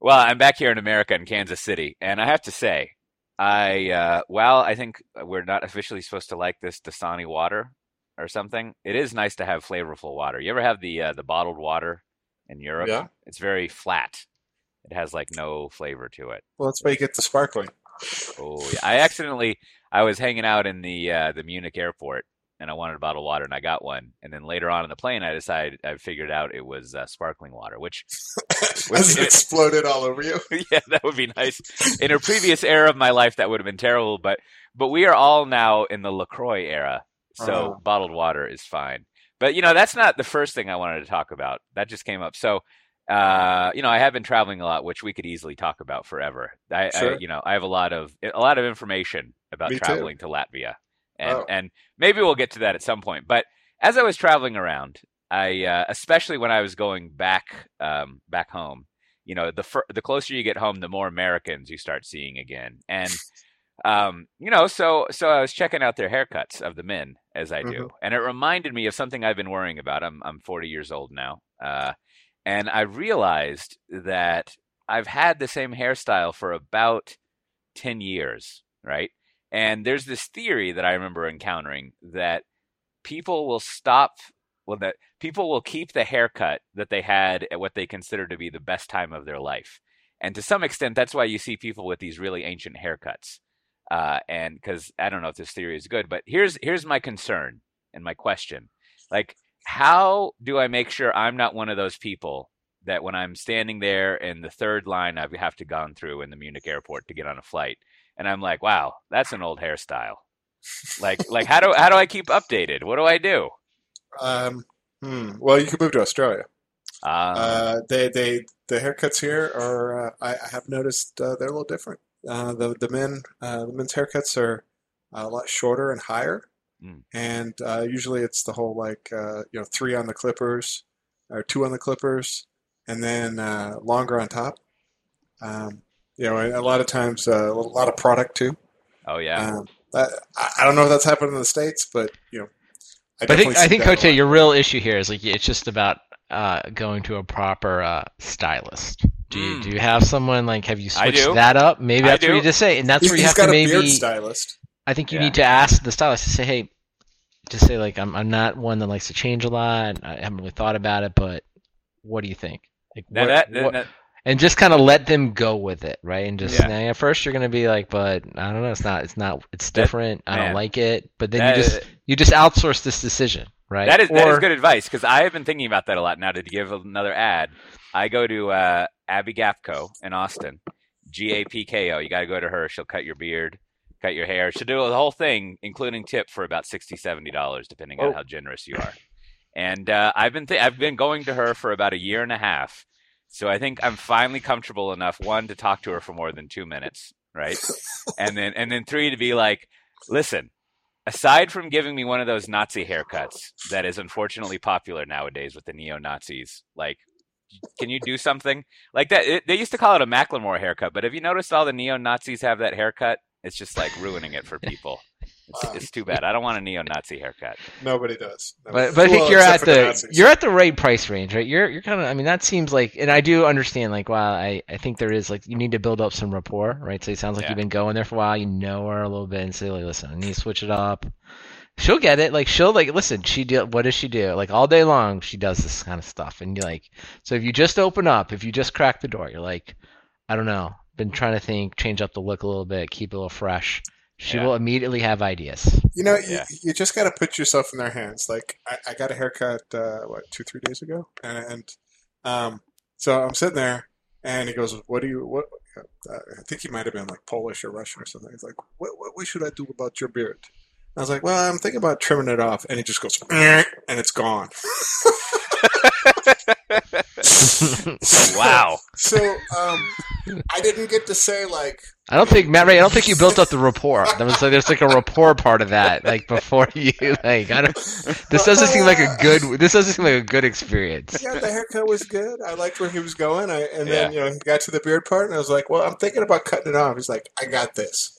Well, I'm back here in America in Kansas City, and I have to say, I uh, while I think we're not officially supposed to like this Dasani water or something, it is nice to have flavorful water. You ever have the uh, the bottled water in Europe? Yeah. It's very flat. It has like no flavor to it. Well, that's why you get the sparkling. Oh, yeah. I accidentally I was hanging out in the uh, the Munich airport and I wanted a bottle of water and I got one. And then later on in the plane, I decided I figured out it was uh, sparkling water, which As it exploded all over you. yeah, that would be nice. In a previous era of my life, that would have been terrible. But but we are all now in the Lacroix era, so Uh-huh. bottled water is fine. But you know, that's not the first thing I wanted to talk about. That just came up. So. Uh, you know, I have been traveling a lot, which we could easily talk about forever. I, I you know, I have a lot of a lot of information about Me too. traveling to Latvia, and Oh. and maybe we'll get to that at some point. But as I was traveling around, I uh, especially when I was going back um, back home, you know, the fur- the closer you get home, the more Americans you start seeing again, and um, you know, so so I was checking out their haircuts of the men as I do, Mhm. and it reminded me of something I've been worrying about. I'm I'm 40 years old now, uh, and I realized that I've had the same hairstyle for about 10 years, right? And there's this theory that I remember encountering that people will stop well that people will keep the haircut that they had at what they consider to be the best time of their life. And to some extent that's why you see people with these really ancient haircuts. Uh, and cuz I don't know if this theory is good, but here's here's my concern and my question. Like how do I make sure I'm not one of those people that when I'm standing there in the third line I have to gone through in the Munich airport to get on a flight and I'm like, wow, that's an old hairstyle. Like, like how do how do I keep updated? What do I do? Um, hmm. Well, you could move to Australia. Uh, Uh, they they the haircuts here are uh, I, I have noticed uh, they're a little different. Uh, the the men uh, the men's haircuts are a lot shorter and higher, Mm. and uh, usually it's the whole like uh, you know three on the clippers or two on the clippers, and then uh, longer on top. Um, you know, a lot of times uh, a lot of product too. oh yeah, Um, that, I I don't know if that's happened in the states, but you know, I But I think definitely I think that Cote, your real issue here is like it's just about uh, going to a proper uh, stylist. Do you Mm. do you have someone like have you switched that up? Maybe that's where do. you just say, and that's He's- where you he's have got to a beard maybe. stylist. I think you Yeah. need to ask the stylist to say, hey, just say like I'm I'm not one that likes to change a lot. I haven't really thought about it, but what do you think? Like Now what- that, that- what- that- and just kind of let them go with it, right? And just Yeah. at first you're gonna be like, but I don't know, it's not, it's not, it's That- different. I don't like it. But then that- you just you just outsource this decision, right? that is that is good advice because I have been thinking about that a lot. Now to give another ad, I go to uh, Abby Gapko in Austin, G A P K O. You got to go to her. She'll cut your beard, cut your hair. She'll do the whole thing, including tip for about 60 dollars, depending on Oh. how generous you are. And uh, I've been th- I've been going to her for about a year and a half. So I think I'm finally comfortable enough one to talk to her for more than two minutes, right? and then and then three to be like, listen, aside from giving me one of those Nazi haircuts that is unfortunately popular nowadays with the neo Nazis, like, can you do something like that? It, they used to call it a Macklemore haircut, but have you noticed all the neo Nazis have that haircut? It's just like ruining it for people. It's, um, it's too bad. I don't want a neo Nazi haircut. Nobody does. But Nobody but I think Well, you're at the the you're at the right price range, right? You're you're kind of I mean that seems like and I do understand like wow I I think there is like you need to build up some rapport, right? So it sounds like Yeah. you've been going there for a while, you know her a little bit, and say like listen, I need to switch it up. She'll get it. Like she'll like listen. She do what does she do? Like all day long, she does this kind of stuff. And you like so if you just open up, if you just crack the door, you're like, I don't know, been trying to think, change up the look a little bit, keep it a little fresh. She Yeah. will immediately have ideas. You know, Yeah. you, you just got to put yourself in their hands. Like I, I got a haircut, uh, what, two, three days ago, and, and um, so I'm sitting there, and he goes, "What do you? What?" Uh, I think he might have been like Polish or Russian or something. He's like, "What? What, what should I do about your beard?" I was like, "Well, I'm thinking about trimming it off," and he just goes, and it's gone. Wow. So um, I didn't get to say like, I don't think Matt Ray. I don't think you built up the rapport. There was like, there's like a rapport part of that, like before you like. I don't. This doesn't seem like a good. This doesn't seem like a good experience. yeah, the haircut was good. I liked where he was going. I, and then, Yeah. you know, he got to the beard part, and I was like, well, I'm thinking about cutting it off. He's like, I got this.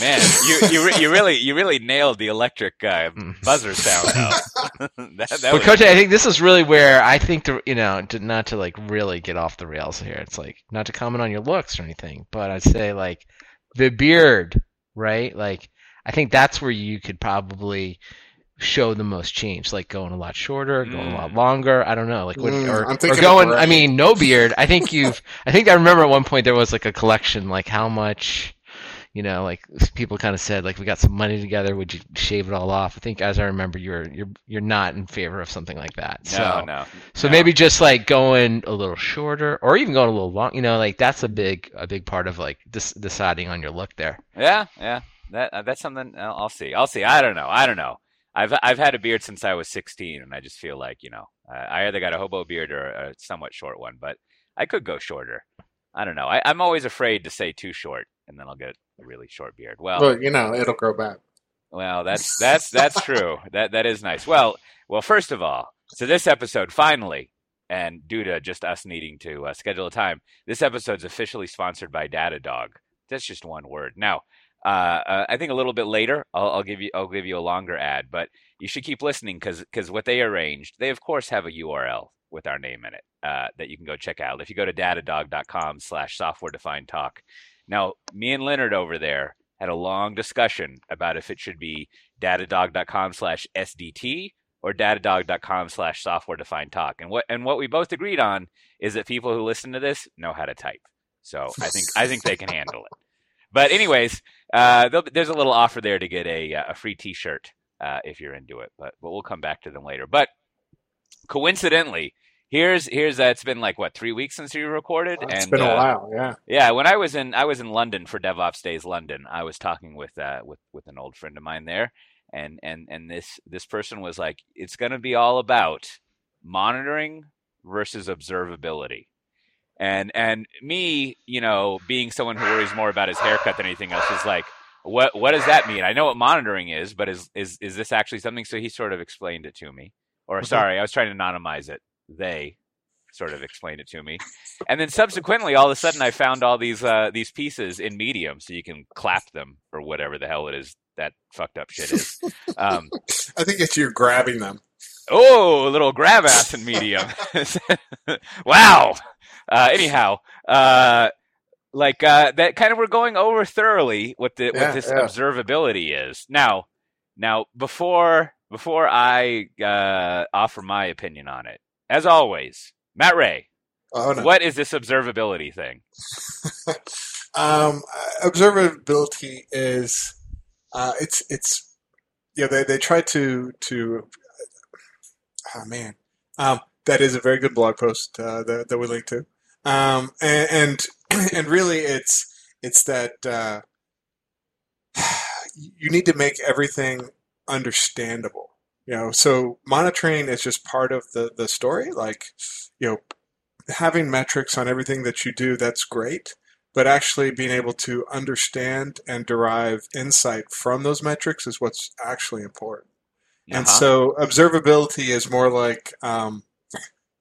Man, you you, re- you really you really nailed the electric uh, Mm. buzzer sound. That, that But was- coach, I think this is really where I think the you know to, not to like really get off the rails here. It's like not to comment on your looks or anything, but I'd say like the beard, right? Like I think that's where you could probably show the most change, like going a lot shorter, going a lot Mm. longer. I don't know, like what, Mm, or, or going. I mean, no beard. I think you've. I think I remember at one point there was like a collection, like how much. You know, like people kind of said, like we got some money together. Would you shave it all off? I think, as I remember, you're you're you're not in favor of something like that. no, so, no. so no. maybe just like going a little shorter, or even going a little long. You know, like that's a big a big part of like dis- deciding on your look there. Yeah, yeah. That uh, that's something I'll, I'll see. I'll see. I don't know. I don't know. I've I've had a beard since I was 16, and I just feel like you know I I either got a hobo beard or a somewhat short one, but I could go shorter. I don't know. I, I'm always afraid to say too short, and then I'll get a really short beard. Well, Well, you know, it'll grow back. well, that's that's that's true. That that is nice. Well, well, first of all, so this episode finally, and due to just us needing to uh, schedule a time, this episode's officially sponsored by Datadog. That's just one word. Now, uh, uh, I think a little bit later, I'll, I'll give you I'll give you a longer ad, but you should keep listening because because what they arranged, they of course have a URL with our name in it uh, that you can go check out. If you go to datadog.com slash software defined talk. Now, me and Leonard over there had a long discussion about if it should be datadog.com slash SDT or datadog.com slash software defined talk. And what and what we both agreed on is that people who listen to this know how to type. So I think I think they can handle it. But anyways, uh, there's a little offer there to get a uh, a free T-shirt uh, if you're into it. But but we'll come back to them later. But coincidentally, here's here's uh, it's been like what three weeks since you recorded, It's and been a uh, while, yeah. yeah, when I was in I was in London for DevOps Days London, I was talking with uh with with an old friend of mine there, and and and this this person was like, it's going to be all about monitoring versus observability. And and me, you know, being someone who worries more about his haircut than anything else, is like, what what does that mean? I know what monitoring is, but is is is this actually something? So he sort of explained it to me. Or Mhm. sorry, I was trying to anonymize it. They sort of explained it to me. And then subsequently all of a sudden i found all these uh these pieces in medium so you can clap them or whatever the hell it is that fucked up shit is. Um I think it's you grabbing them. oh a little grab ass in medium. Wow. Uh anyhow uh like uh that kind of we're going over thoroughly what the Yeah, what this yeah. observability is. Now now before before i uh offer my opinion on it as always matt ray Oh no. what is this observability thing? Um, observability is uh, it's it's yeah they they try to to oh man. Um, that is a very good blog post uh, that that we link to. Um, and, and and really it's it's that uh, you need to make everything understandable you know so monitoring is just part of the the story like you know having metrics on everything that you do that's great but actually being able to understand and derive insight from those metrics is what's actually important. And Uh-huh. so observability is more like um,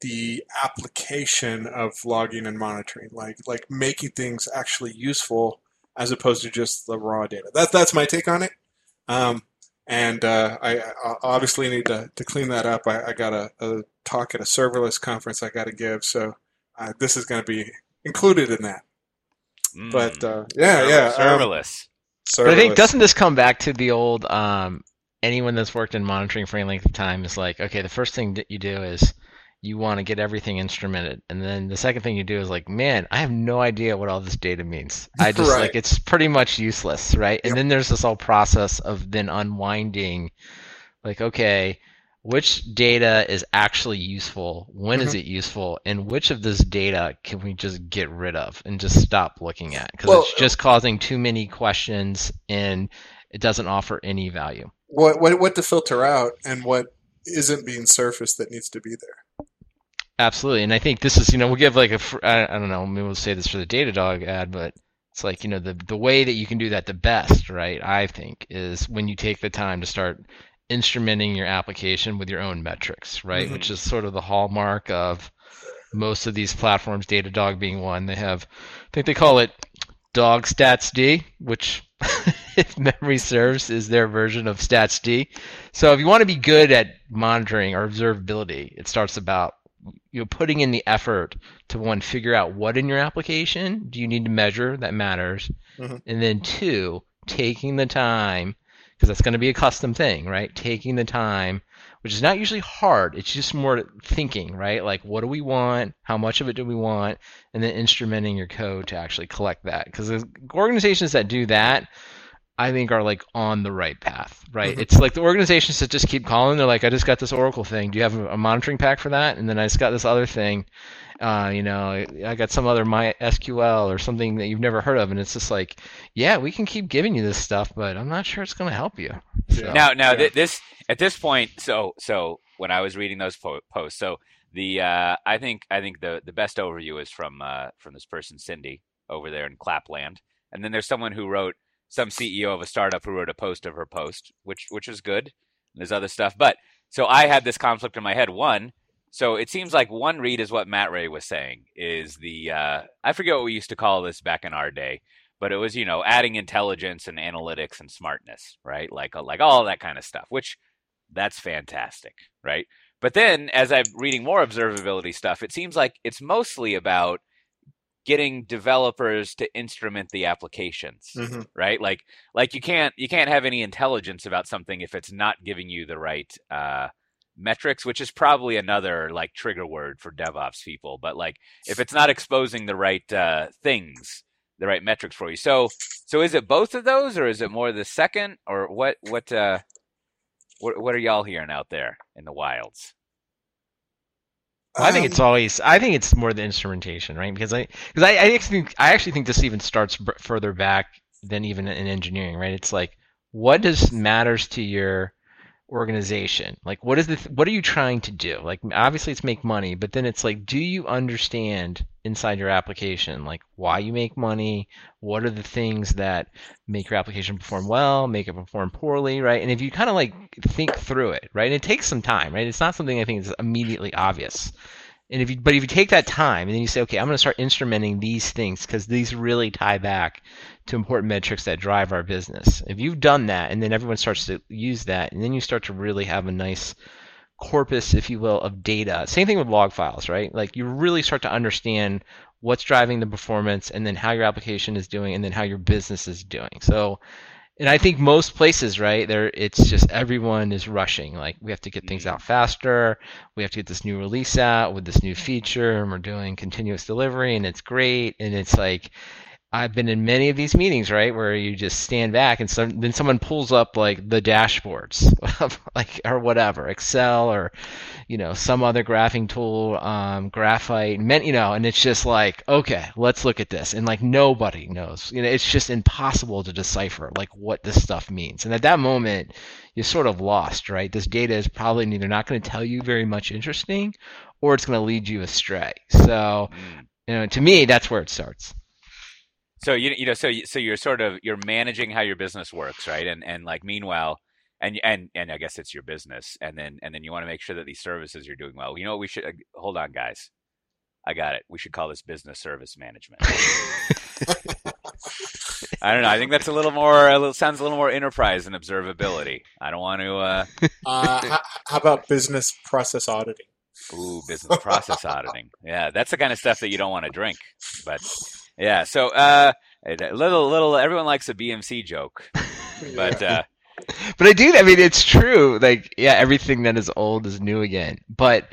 the application of logging and monitoring, like like making things actually useful as opposed to just the raw data. That, that's my take on it. Um, and uh, I, I obviously need to, to clean that up. I, I got a, a talk at a serverless conference I got to give, so uh, this is going to be included in that. Mm. But uh, yeah, Server- yeah, um, serverless. But I think doesn't this come back to the old um, anyone that's worked in monitoring for any length of time is like, okay, the first thing that you do is you want to get everything instrumented, and then the second thing you do is like, man, I have no idea what all this data means. I just Right. like it's pretty much useless, right? And then there's this whole process of then unwinding, like, okay. Which data is actually useful? When is Mm-hmm. it useful? And which of this data can we just get rid of and just stop looking at? Because Well- it's just causing too many questions and it doesn't offer any value. what, what what to filter out and what isn't being surfaced that needs to be there. Absolutely, and I think this is you know we'll give like a fr- I, I don't know maybe we'll say this for the Datadog ad, but it's like you know the the way that you can do that the best, right? I think is when you take the time to start instrumenting your application with your own metrics, right? Mhm. Which is sort of the hallmark of most of these platforms, Datadog being one. They have, I think they call it DogStatsD, which if memory serves, is their version of StatsD. So if you want to be good at monitoring or observability, it starts about you know putting in the effort to one figure out what in your application do you need to measure that matters, Mhm. and then two taking the time because that's going to be a custom thing, right? Taking the time, which is not usually hard. It's just more thinking, right? Like what do we want? How much of it do we want? And then instrumenting your code to actually collect that. Because organizations that do that, I think are like on the right path, right? Mhm. It's like the organizations that just keep calling. They're like, I just got this Oracle thing. Do you have a a monitoring pack for that? And then I just got this other thing. Uh, you know, I got some other MySQL or something that you've never heard of, and it's just like, yeah, we can keep giving you this stuff, but I'm not sure it's going to help you. Yeah. Now, now Yeah. th- this at this point, so so when I was reading those po- posts, so the uh, I think I think the the best overview is from uh, from this person Cindy over there in Clapland, and then there's someone who wrote some CEO of a startup who wrote a post of her post, which which was good. There's other stuff, but so I had this conflict in my head. One, so it seems like one read is what Matt Ray was saying is the uh, I forget what we used to call this back in our day, but it was you know adding intelligence and analytics and smartness, right? Like like all that kind of stuff, which that's fantastic, right? But then as I'm reading more observability stuff, it seems like it's mostly about getting developers to instrument the applications Mhm. right? Like like you can't you can't have any intelligence about something if it's not giving you the right uh metrics which is probably another like trigger word for devops people but like if it's not exposing the right uh things the right metrics for you. So so is it both of those or is it more the second or what what uh what, what are y'all hearing out there in the wilds I think Um, it's always. I think it's more the instrumentation, right? Because I, because I, I actually think, I actually think this even starts b- further back than even in engineering, right? It's like, what does matters to your organization? Like, what is the, th- what are you trying to do? Like, obviously, it's make money, but then it's like, do you understand inside your application, like why you make money? What are the things that make your application perform well, make it perform poorly, right? And if you kind of like think through it, right, and it takes some time, right? It's not something I think is immediately obvious. And if you, but if you take that time and then you say, okay, I'm going to start instrumenting these things because these really tie back to important metrics that drive our business. If you've done that and then everyone starts to use that, and then you start to really have a nice corpus, if you will, of data. Same thing with log files, right? Like you really start to understand what's driving the performance and then how your application is doing and then how your business is doing. So and I think most places, right, there it's just everyone is rushing. Like we have to get things mm-hmm. out faster. We have to get this new release out with this new feature, and we're doing continuous delivery, and it's great. And it's like I've been in many of these meetings, right, where you just stand back and some, then someone pulls up like the dashboards, like or whatever, Excel or you know some other graphing tool, um, Graphite, men, you know, and it's just like okay, let's look at this, and like nobody knows, you know, it's just impossible to decipher like what this stuff means, and at that moment, you're sort of lost, right? This data is probably neither not going to tell you very much interesting, or it's going to lead you astray. So, Mm. you know, to me, that's where it starts. So you you know so so you're sort of you're managing how your business works, right? And and like meanwhile, and and and I guess it's your business, and then and then you want to make sure that these services you're doing well. You know what we should uh, hold on, guys. I got it. We should call this business service management. I don't know. I think that's a little more. A little, sounds a little more enterprise and observability. I don't want to. Uh, Uh, how, how about business process auditing? Ooh, business process auditing. Yeah, that's the kind of stuff that you don't want to drink. But yeah, so uh, a little little. Everyone likes a BMC joke, but uh, but I do. I mean, it's true. Like, yeah, everything that is old is new again. But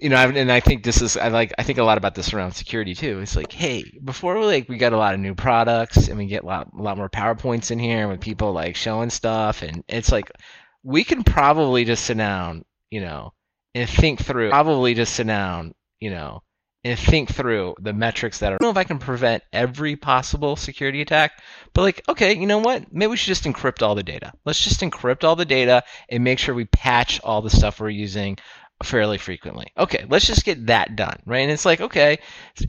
you know, and I think this is. I like. I think a lot about this around security too. It's like, hey, before we like we got a lot of new products and we get a lot, a lot more powerpoints in here with people like showing stuff, and it's like we can probably just sit down, you know, and think through. Probably just sit down, you know. And think through the metrics that are. I don't know if I can prevent every possible security attack, but like, okay, you know what? Maybe we should just encrypt all the data. Let's just encrypt all the data and make sure we patch all the stuff we're using fairly frequently. Okay, let's just get that done, right? And it's like, okay,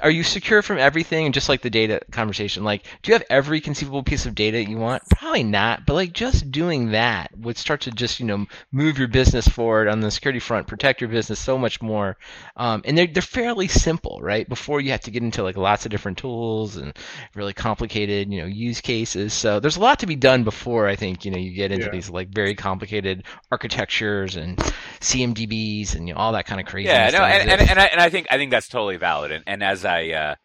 are you secure from everything? And just like the data conversation, like, do you have every conceivable piece of data you want? Probably not, but like just doing that would start to just, you know, move your business forward on the security front, protect your business so much more. Um, and they're, they're fairly simple, right? Before you have to get into like lots of different tools and really complicated, you know, use cases. So there's a lot to be done before I think, you know, you get into Yeah. these like very complicated architectures and CMDBs and you know, all that kind of crazy Yeah, no, and, and, and, I, and I think I think that's totally valid. And, and as I uh,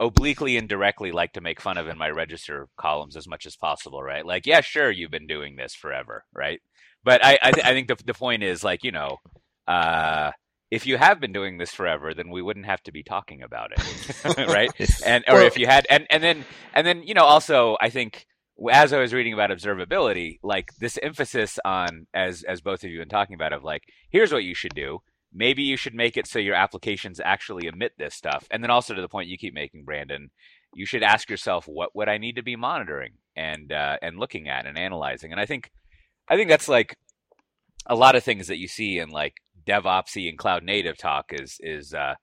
obliquely and directly like to make fun of in my register columns as much as possible, right? Like, yeah, sure, you've been doing this forever, right? But I I, th- I think the the point is like you know, uh, if you have been doing this forever, then we wouldn't have to be talking about it, right? and or if you had and and then and then you know also I think as I was reading about observability, like this emphasis on as as both of you have been talking about of like here's what you should do. Maybe you should make it so your applications actually emit this stuff. And then also to the point you keep making, Brandon, you should ask yourself what would I need to be monitoring and uh, and looking at and analyzing. And I think I think that's like a lot of things that you see in like DevOpsy and cloud native talk is is uh,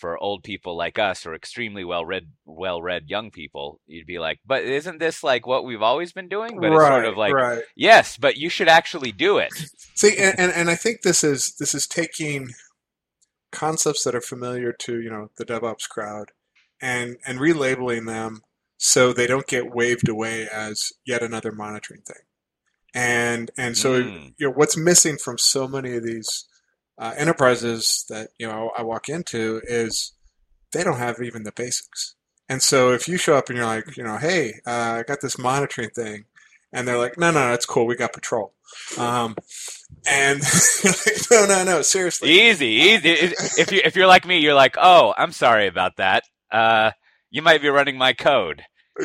for old people like us or extremely well read well read young people. You'd be like, but isn't this like what we've always been doing? But right, it's sort of like, right. yes, but you should actually do it. See, and, and, and I think this is this is taking concepts that are familiar to you know the DevOps crowd and and relabeling them so they don't get waved away as yet another monitoring thing. And and so Mm. you know what's missing from so many of these uh, enterprises that you know I walk into is they don't have even the basics. And so if you show up and you're like, you know, hey, uh, I got this monitoring thing, and they're like, no, no, that's cool, we got patrol. Um, and no, no, no, seriously. Easy, easy. If you if you're like me, you're like, oh, I'm sorry about that. Uh, you might be running my code.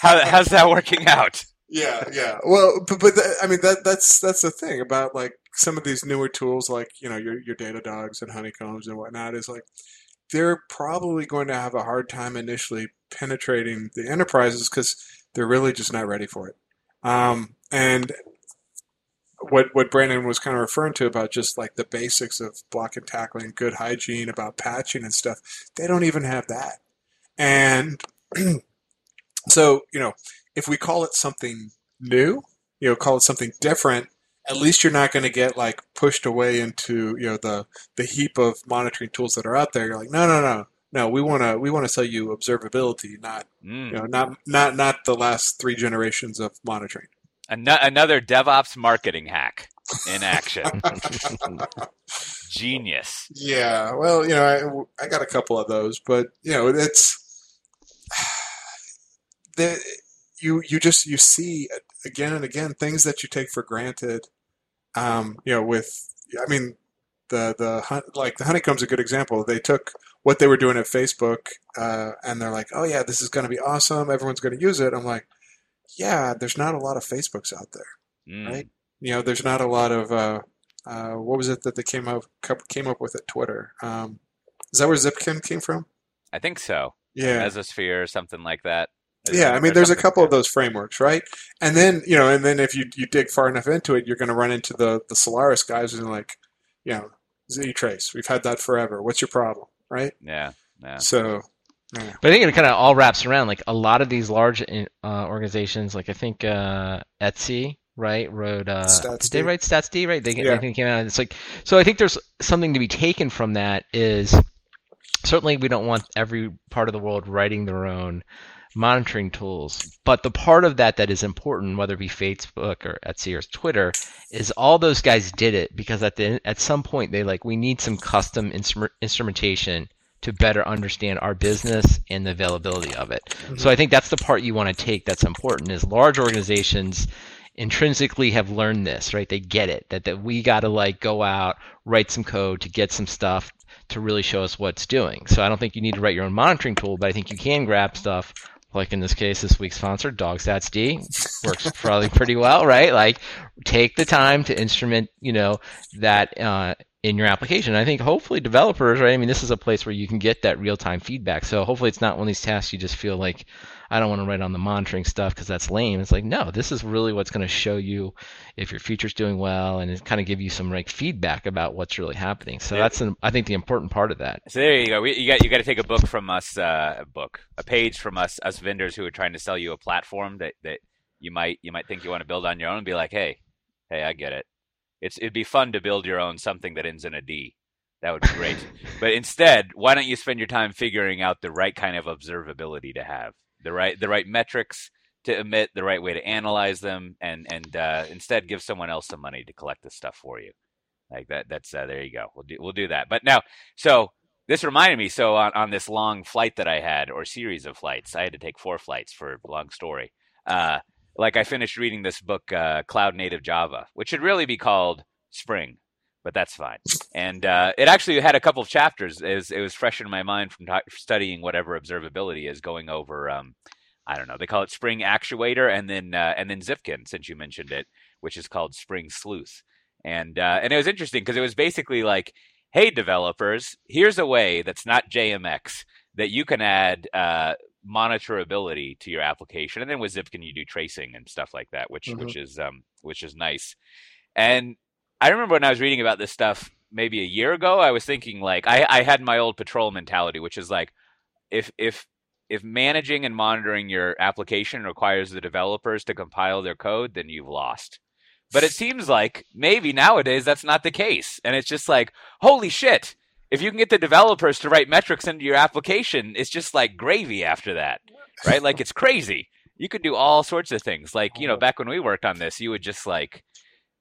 How, how's that working out? Yeah, yeah. Well, but, but that, I mean that that's that's the thing about like some of these newer tools, like you know your your Datadogs and Honeycombs and whatnot, is like they're probably going to have a hard time initially penetrating the enterprises because they're really just not ready for it. Um, and what what Brandon was kind of referring to about just like the basics of block and tackling, good hygiene, about patching and stuff, they don't even have that. And so you know if we call it something new, you know, call it something different, at least you're not going to get like pushed away into you know the the heap of monitoring tools that are out there. You're like, no, no, no, no. We want to we want to sell you observability, not Mm. you know, not not not the last three generations of monitoring. Ano- another DevOps marketing hack in action. Genius. Yeah, well, you know, I, I got a couple of those, but you know, it's the you you just you see again and again things that you take for granted. Um, you know, with I mean, the the like the Honeycomb's a good example. They took what they were doing at Facebook, uh, and they're like, "Oh yeah, this is going to be awesome. Everyone's going to use it." I'm like, "Yeah, there's not a lot of Facebooks out there." Mm. Right. You know, there's not a lot of uh, uh, what was it that they came up came up with at Twitter? Um, is that where Zipkin came from? I think so. Yeah, Mesosphere or something like that. Yeah. I mean, there's a couple of those frameworks, right? And then you know, and then if you you dig far enough into it, you're going to run into the the Solaris guys and like, you know, DTrace. We've had that forever. What's your problem, right? Yeah. Yeah. So, But I think it kind of all wraps around. Like a lot of these large uh, organizations, like I think uh, Etsy, right, wrote. Uh, StatsD. did they write StatsD? Right, they, Yeah. I think came out. It's like so. I think there's something to be taken from that. Is certainly we don't want every part of the world writing their own monitoring tools, but the part of that that is important, whether it be Facebook or Etsy or Twitter, is all those guys did it because at the at some point they like we need some custom instrument, instrumentation to better understand our business and the availability of it. Mm-hmm. So I think that's the part you want to take that's important is large organizations intrinsically have learned this, right? They get it that that we got to like go out, write some code to get some stuff to really show us what's doing. So I don't think you need to write your own monitoring tool, but I think you can grab stuff like in this case, this week's sponsor, DogStatsD, works probably pretty well, right? Like, take the time to instrument, you know, that uh, in your application. I think hopefully developers, right? I mean, this is a place where you can get that real time feedback. So hopefully it's not one of these tasks you just feel like I don't want to write on the monitoring stuff because that's lame. It's like no, this is really what's going to show you if your feature's doing well and kind of give you some like feedback about what's really happening. So yeah. that's an, I think the important part of that. So there you go. We, you got you got to take a book from us, uh, a book, a page from us, us vendors who are trying to sell you a platform that that you might you might think you want to build on your own and be like, hey, hey, I get it. It's it'd be fun to build your own something that ends in a D. That would be great. but instead, why don't you spend your time figuring out the right kind of observability to have, the right the right metrics to emit, the right way to analyze them, and and uh, instead give someone else some money to collect this stuff for you. Like that. That's uh, there you go. We'll do we'll do that. But now, so this reminded me. So on on this long flight that I had, or series of flights, I had to take four flights for long story. Uh, like I finished reading this book, uh, Cloud Native Java, which should really be called Spring, but that's fine. And uh, it actually had a couple of chapters. It was, it was fresh in my mind from t- studying whatever observability is going over. Um, I don't know. They call it Spring Actuator, and then uh, and then Zipkin, since you mentioned it, which is called Spring Sleuth. And uh, and it was interesting because it was basically like, hey developers, here's a way that's not JMX that you can add uh, monitorability to your application. And then with Zipkin, you do tracing and stuff like that, which mm-hmm. which is um, which is nice. And I remember when I was reading about this stuff maybe a year ago, I was thinking like I, I had my old patrol mentality, which is like if if if managing and monitoring your application requires the developers to compile their code, then you've lost. But it seems like maybe nowadays that's not the case. And it's just like, holy shit, if you can get the developers to write metrics into your application, it's just like gravy after that, right? like it's crazy. You could do all sorts of things. Like you know, back when we worked on this, you would just like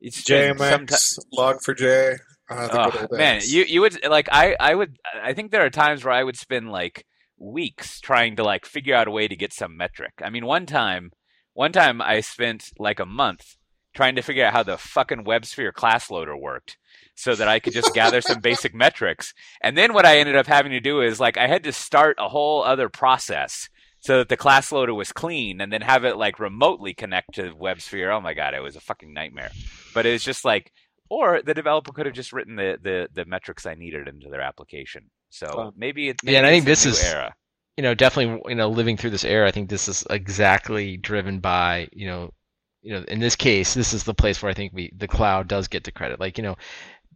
it's JMX log4j. Uh, oh, man, you you would like I I would I think there are times where I would spend like weeks trying to like figure out a way to get some metric. I mean, one time, one time I spent like a month trying to figure out how the fucking WebSphere class loader worked so that I could just gather some basic metrics. And then what I ended up having to do is like I had to start a whole other process so that the class loader was clean and then have it like remotely connect to WebSphere. Oh my god, it was a fucking nightmare. But it was just like or the developer could have just written the the, the metrics I needed into their application. So maybe it maybe Yeah, and I think this is era. You know, definitely you know, living through this era, I think this is exactly driven by, you know, you know, in this case, this is the place where I think we the cloud does get the credit. Like, you know,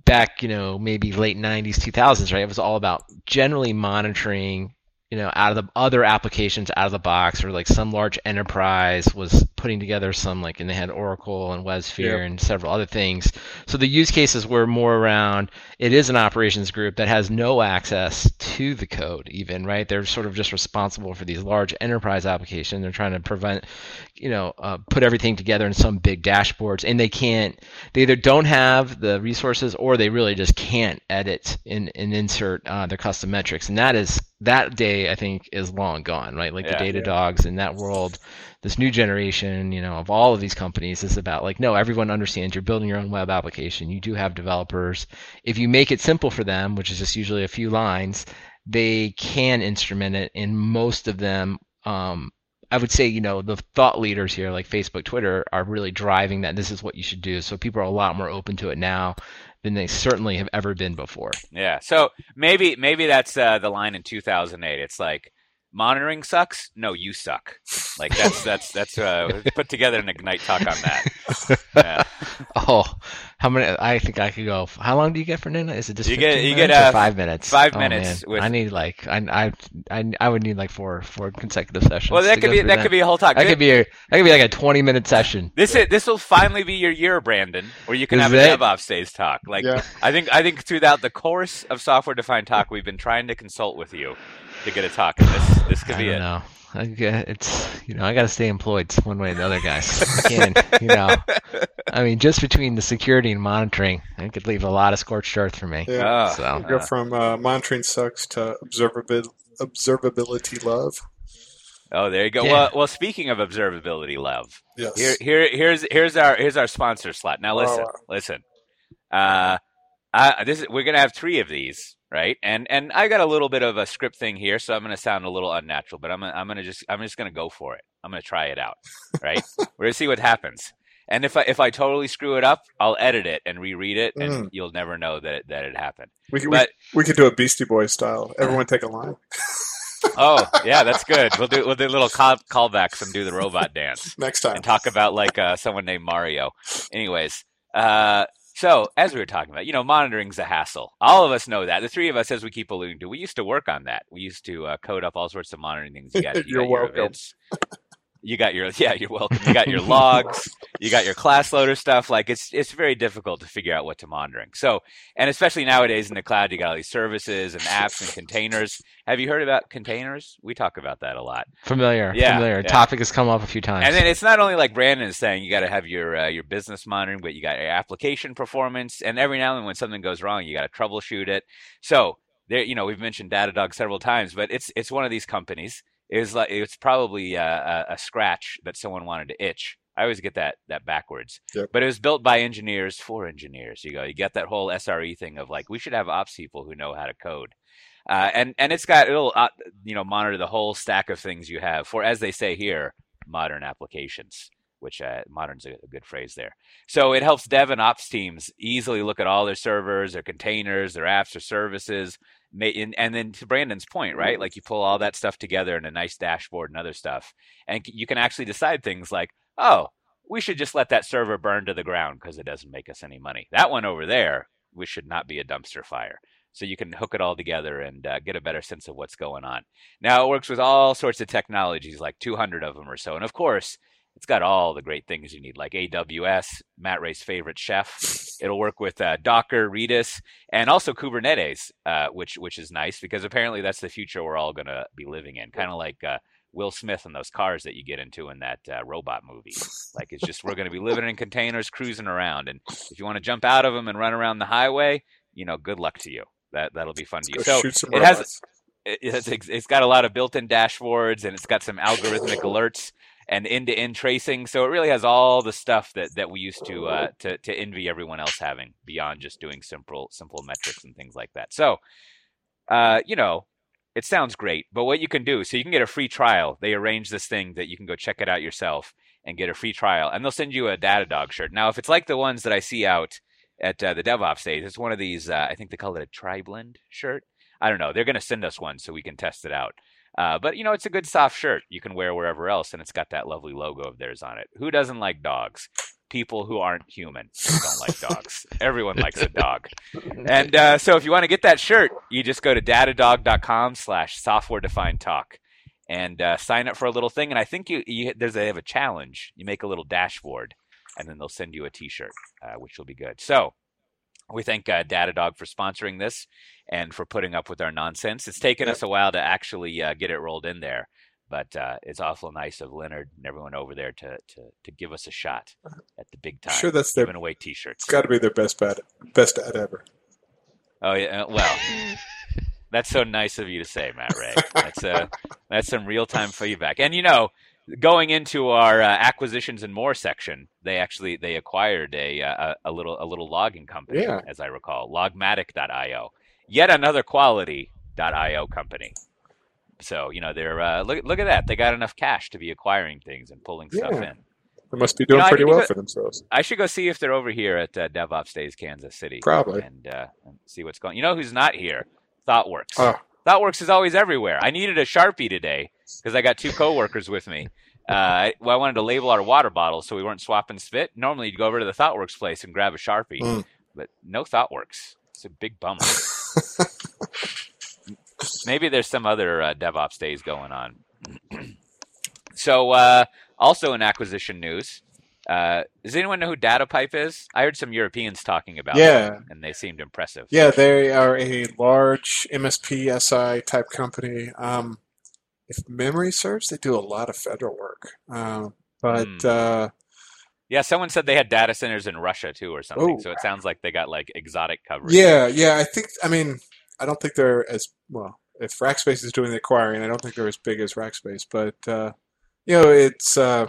back, you know, maybe late 90s, 2000s, right? It was all about generally monitoring you know, out of the other applications out of the box, or like some large enterprise was putting together some like, and they had Oracle and WebSphere yep. and several other things. So the use cases were more around it is an operations group that has no access to the code, even right. They're sort of just responsible for these large enterprise applications. They're trying to prevent, you know, uh, put everything together in some big dashboards, and they can't. They either don't have the resources or they really just can't edit and, and insert uh, their custom metrics, and that is that day I think is long gone, right? Like yeah, the data yeah. dogs in that world, this new generation, you know, of all of these companies is about like, no, everyone understands you're building your own web application. You do have developers. If you make it simple for them, which is just usually a few lines, they can instrument it. And most of them, um, I would say, you know, the thought leaders here, like Facebook, Twitter, are really driving that this is what you should do. So people are a lot more open to it now than they certainly have ever been before. Yeah. So maybe maybe that's uh, the line in 2008. It's like monitoring sucks. No, you suck. Like that's that's that's uh, put together an ignite talk on that. Yeah. oh, how many? I think I could go. How long do you get for Nina? Is it just you get you get uh, five minutes? Five oh, minutes. With... I need like I, I I I would need like four four consecutive sessions. Well, that could be that, that, could be a whole talk. That could be a, that could be like a twenty minute session. This is, this will finally be your year, Brandon, where you can is have it? a DevOps days talk. Like yeah. I think I think throughout the course of software defined talk, we've been trying to consult with you to get a talk, this this could I be it. Know. I, it's you know I got to stay employed one way or the other, guys. I can't, you know. I mean, just between the security and monitoring, it could leave a lot of scorched earth for me. Yeah. Oh, so go from uh, monitoring sucks to observability, observability love. Oh, there you go. Yeah. Well, well, speaking of observability love, yes. here, here, here's here's our here's our sponsor slot. Now, listen, wow. listen. Uh, I, this is, we're gonna have three of these right? And and I got a little bit of a script thing here, so I'm going to sound a little unnatural, but I'm I'm going to just I'm just going to go for it. I'm going to try it out, right? We're going to see what happens. And if I if I totally screw it up, I'll edit it and reread it, and Mm. you'll never know that that it happened. We, could- But we, we could do a Beastie Boys style. Everyone take a line. oh yeah, that's good. We'll do we'll do little call, callbacks and do the robot dance. Next time. and talk about like uh, someone named Mario. Anyways, uh, so as we were talking about, you know, monitoring's a hassle. All of us know that. The three of us, as we keep alluding to, we used to work on that. We used to uh, code up all sorts of monitoring things. You got, you You're got welcome. You got your yeah, you're welcome. You got your logs. You got your class loader stuff. Like it's it's very difficult to figure out what to monitoring. So and especially nowadays in the cloud, you got all these services and apps and containers. Have you heard about containers? We talk about that a lot. Familiar. Yeah, familiar. yeah. Topic has come up a few times. And then it's not only like Brandon is saying you got to have your uh, your business monitoring, but you got your application performance, and every now and then when something goes wrong, you got to troubleshoot it. So there, you know, we've mentioned Datadog several times, but it's it's one of these companies. It's like it's probably uh, a, a scratch that someone wanted to itch. I always get that that backwards. Yep. But it was built by engineers for engineers. You go, you get that whole SRE thing of like we should have ops people who know how to code. Uh, and and it's got it'll uh, you know monitor the whole stack of things you have for as they say here modern applications which uh, modern's a, a good phrase there so it helps dev and ops teams easily look at all their servers their containers their apps their services and, and then to brandon's point right like you pull all that stuff together in a nice dashboard and other stuff and you can actually decide things like oh we should just let that server burn to the ground because it doesn't make us any money that one over there we should not be a dumpster fire so you can hook it all together and uh, get a better sense of what's going on. Now it works with all sorts of technologies, like 200 of them or so, and of course, it's got all the great things you need, like AWS, Matt Ray's favorite chef. It'll work with uh, Docker, Redis, and also Kubernetes, uh, which which is nice because apparently that's the future we're all going to be living in, kind of like. Uh, Will Smith and those cars that you get into in that uh, robot movie. Like it's just we're going to be living in containers, cruising around, and if you want to jump out of them and run around the highway, you know, good luck to you. That that'll be fun to you. So it has- it- it's, it's got a lot of built-in dashboards and it's got some algorithmic alerts and end-to-end tracing. So it really has all the stuff that, that we used to, uh, to to envy everyone else having beyond just doing simple simple metrics and things like that. So, uh, you know, it sounds great, but what you can do, so you can get a free trial. They arrange this thing that you can go check it out yourself and get a free trial, and they'll send you a Datadog shirt. Now, if it's like the ones that I see out at uh, the DevOps days, it's one of these. Uh, I think they call it a tri-blend shirt. I don't know. They're going to send us one so we can test it out. Uh, but you know, it's a good soft shirt you can wear wherever else, and it's got that lovely logo of theirs on it. Who doesn't like dogs? People who aren't human don't like dogs. Everyone likes a dog. And uh, so, if you want to get that shirt, you just go to datadog.com/slash software-defined talk and uh, sign up for a little thing. And I think you, you there's they have a challenge. You make a little dashboard, and then they'll send you a T-shirt, uh, which will be good. So. We thank uh, Datadog for sponsoring this and for putting up with our nonsense. It's taken Yep. us a while to actually uh, get it rolled in there, but uh, it's awful nice of Leonard and everyone over there to to, to give us a shot at the big time. Sure, that's their giving away T-shirts. It's got to be their best bet, best ad ever. Oh yeah, uh, well, that's so nice of you to say, Matt Ray. That's uh, that's some real time feedback. And you know, going into our uh, acquisitions and more section, they actually they acquired a uh, a a little a little logging company, Yeah. as I recall, Logmatic.io, yet another quality.io company. So you know they're uh, look look at that. They got enough cash to be acquiring things and pulling stuff in. They must be doing know, pretty well go- for themselves. I should go see if they're over here at uh, DevOps Days, Kansas City. Probably. And, uh, and see what's going. You know who's not here? ThoughtWorks. Oh. ThoughtWorks is always everywhere. I needed a sharpie today because I got two coworkers with me. Uh, I, well, I wanted to label our water bottles so we weren't swapping spit. Normally, you'd go over to the ThoughtWorks place and grab a sharpie, Mm. but no ThoughtWorks. It's a big bummer. Maybe there's some other uh, DevOps days going on. so, uh, also in acquisition news, uh, does anyone know who DataPipe is? I heard some Europeans talking about Yeah. them, and they seemed impressive. Yeah, they are a large MSP SI type company. Um, if memory serves, they do a lot of federal work. Um, but Hmm. uh, Yeah, someone said they had data centers in Russia too, or something. Oh. So it sounds like they got like exotic coverage. yeah, yeah, I think. I mean, I don't think they're as well. If Rackspace is doing the acquiring, I don't think they're as big as Rackspace. But uh, you know, it's uh,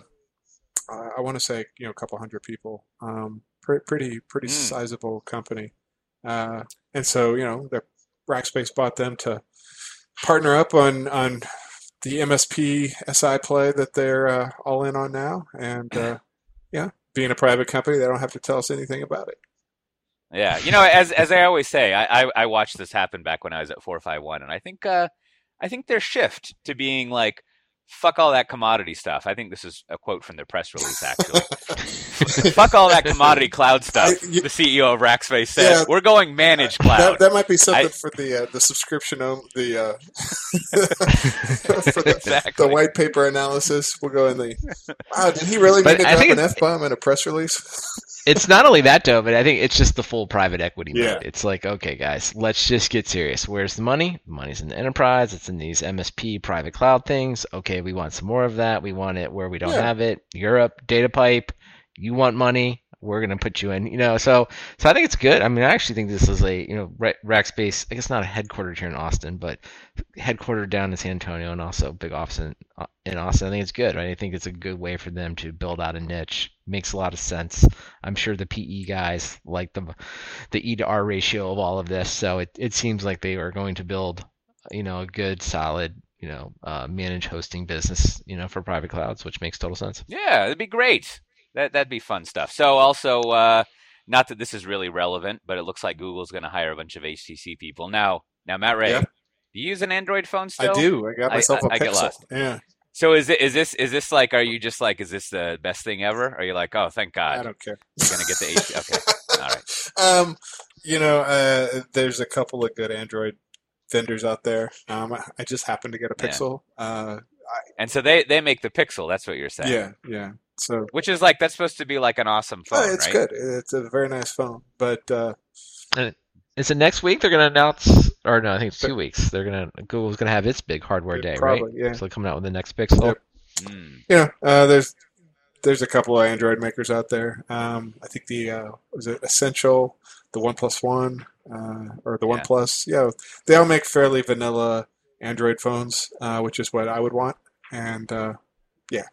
I want to say you know a couple hundred people. Um, pre- pretty pretty Hmm. sizable company. Uh, and so you know, Rackspace bought them to partner up on on the MSP SI play that they're uh, all in on now, and uh, yeah, being a private company, they don't have to tell us anything about it. Yeah, you know, as as I always say, I, I, I watched this happen back when I was at four five one, and I think uh, I think their shift to being like, fuck all that commodity stuff. I think this is a quote from their press release, actually. fuck all that commodity cloud stuff. I- you- the CEO of Rackspace said, Yeah. "We're going managed cloud." That, that might be something I- for the uh, the subscription on the uh, for the, Exactly. the white paper analysis. We'll go in the. Wow, did he really But mean to I drop an f bomb in a press release? it's not only that though, but I think it's just the full private equity Yeah. mode. It's like, okay, guys, let's just get serious. Where's the money? The money's in the enterprise. It's in these MSP private cloud things. Okay, we want some more of that. We want it where we don't Yeah. have it. Europe, DataPipe. You want money? We're gonna put you in. You know, so so I think it's good. I mean, I actually think this is a you know Ra- Rackspace. I guess not a headquartered here in Austin, but headquartered down in San Antonio and also a big office in, uh, in Austin. I think it's good, right? I think it's a good way for them to build out a niche. Makes a lot of sense. I'm sure the PE guys like the the E to R ratio of all of this, so it, it seems like they are going to build, you know, a good, solid, you know, uh, managed hosting business, you know, for private clouds, which makes total sense. Yeah, it'd be great. That that'd be fun stuff. So also, uh, not that this is really relevant, but it looks like Google's going to hire a bunch of HTC people now. Now, Matt Ray, Yeah. do you use an Android phone still? I do. I got I- myself a I- I get Pixel. lost. Yeah, So is it is this is this like? Are you just like? Is this the best thing ever? Are you like, oh, thank God? I don't care. you're gonna get the H? Okay, all right. Um, you know, uh, there's a couple of good Android vendors out there. Um, I- I just happened to get a Yeah. Pixel. Uh, And so they they make the Pixel. That's what you're saying. yeah, yeah. So Which is like that's supposed to be like an awesome phone, uh, it's right? good. It's a very nice phone, but uh, Is it next week they're going to announce, or no, I think it's two weeks. They're going to Google's going to have its big hardware day, probably right? yeah. So coming out with the next Pixel. Yep. Mm. you know, uh, there's there's a couple of Android makers out there. Um, I think the uh, was it Essential, the One Plus One, uh, or the One Yeah. Plus. Yeah, they all make fairly vanilla Android phones, uh, which is what I would want. And uh, yeah,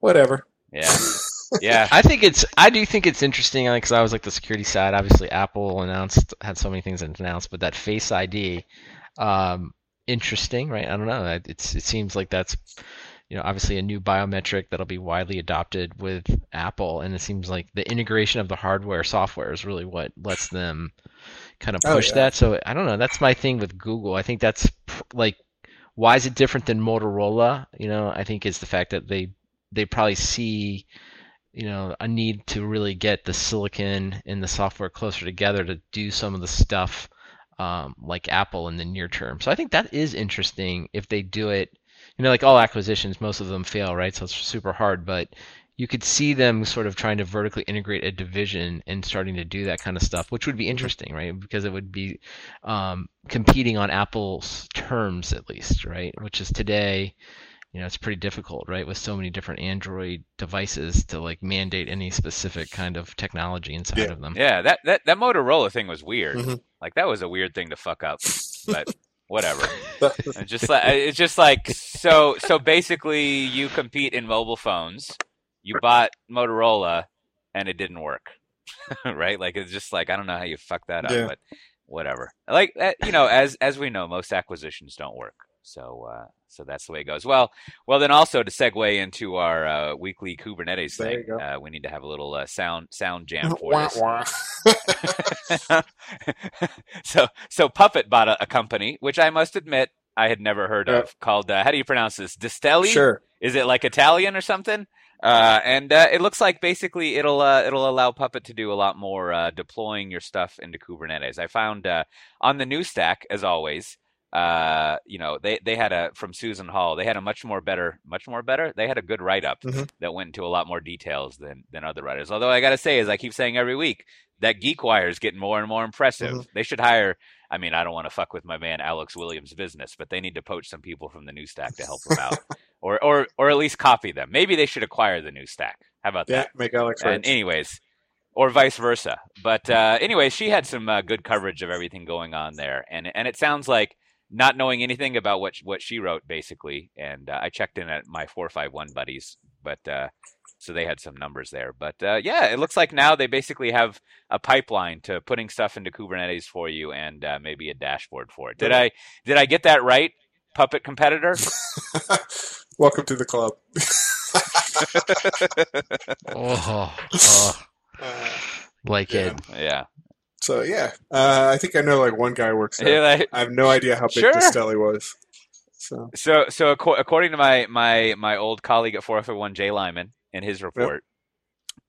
whatever. Yeah, yeah. I think it's. I do think it's interesting because I was like the security side. Obviously, Apple announced had so many things announced, but that Face ID, um, interesting, right? I don't know. It's it seems like that's you know obviously a new biometric that'll be widely adopted with Apple, and it seems like the integration of the hardware software is really what lets them kind of Oh, push yeah. that. So I don't know. That's my thing with Google. I think that's like why is it different than Motorola? You know, I think it's the fact that they they probably see you know a need to really get the silicon and the software closer together to do some of the stuff um, like Apple in the near term. So I think that is interesting if they do it. You know, like all acquisitions, most of them fail, right? So it's super hard, but you could see them sort of trying to vertically integrate a division and starting to do that kind of stuff, which would be interesting, right? Because it would be um, competing on Apple's terms at least, right? Which is today, you know, it's pretty difficult, right? With so many different Android devices to like mandate any specific kind of technology inside Yeah. of them. Yeah, that, that that Motorola thing was weird. Mhm. Like that was a weird thing to fuck up, but whatever. It's just like it's just like so so basically you compete in mobile phones. You bought Motorola and it didn't work. right? Like it's just like I don't know how you fuck that up, Yeah. but whatever. Like uh, you know, as as we know, most acquisitions don't work. So uh so that's the way it goes. Well, well then also to segue into our uh, weekly Kubernetes There thing, uh, we need to have a little uh, sound sound jam for Wah, this. wah. so so Puppet bought a, a company, which I must admit I had never heard Yeah. of, called uh, how do you pronounce this? Distelli? sure. Is it like Italian or something? Uh, and uh, it looks like basically it'll uh, it'll allow Puppet to do a lot more uh, deploying your stuff into Kubernetes. I found uh, on the new stack, as always, uh, you know they they had a from Susan Hall. They had a much more better, much more better. They had a good write up Mhm. that went into a lot more details than than other writers. Although I got to say, as I keep saying every week, that GeekWire is getting more and more impressive. Mhm. They should hire. I mean, I don't want to fuck with my man Alex Williams' business, but they need to poach some people from the new stack to help them out, or or or at least copy them. Maybe they should acquire the new stack. How about Yeah, that? make Alex And anyways, or vice versa. But uh, anyway, she had some uh, good coverage of everything going on there, and and it sounds like not knowing anything about what what she wrote basically. And uh, I checked in at my four five one buddies, but uh, so they had some numbers there. But uh, yeah, it looks like now they basically have a pipeline to putting stuff into Kubernetes for you, and uh, maybe a dashboard for it. Did I did I get that right? Puppet competitor. Welcome to the club. Oh, oh, Uh, like Yeah. it. yeah. So yeah, uh, I think I know like one guy works there. Like- I have no idea how big Sure. Distelli was. So So, so acco- according to my my my old colleague at 401 Jay Lyman in his report,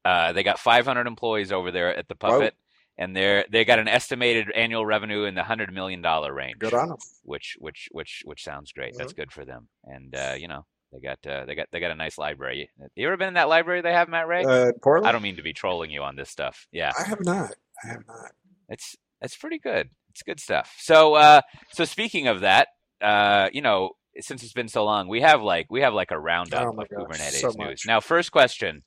uh, they got 500 employees over there at the puppet, and they're they got an estimated annual revenue in the hundred million dollar range, good on him. which which which which sounds great. That's good for them, and uh, you know they got uh, they got they got a nice library. You ever been in that library they have, Matt Ray? Uh, Portland. I don't mean to be trolling you on this stuff. Yeah, I have not. I have not. It's it's pretty good. It's good stuff. So uh so speaking of that, uh you know, since it's been so long, we have like we have like a roundup Oh of gosh, Kubernetes so news. Now, first question,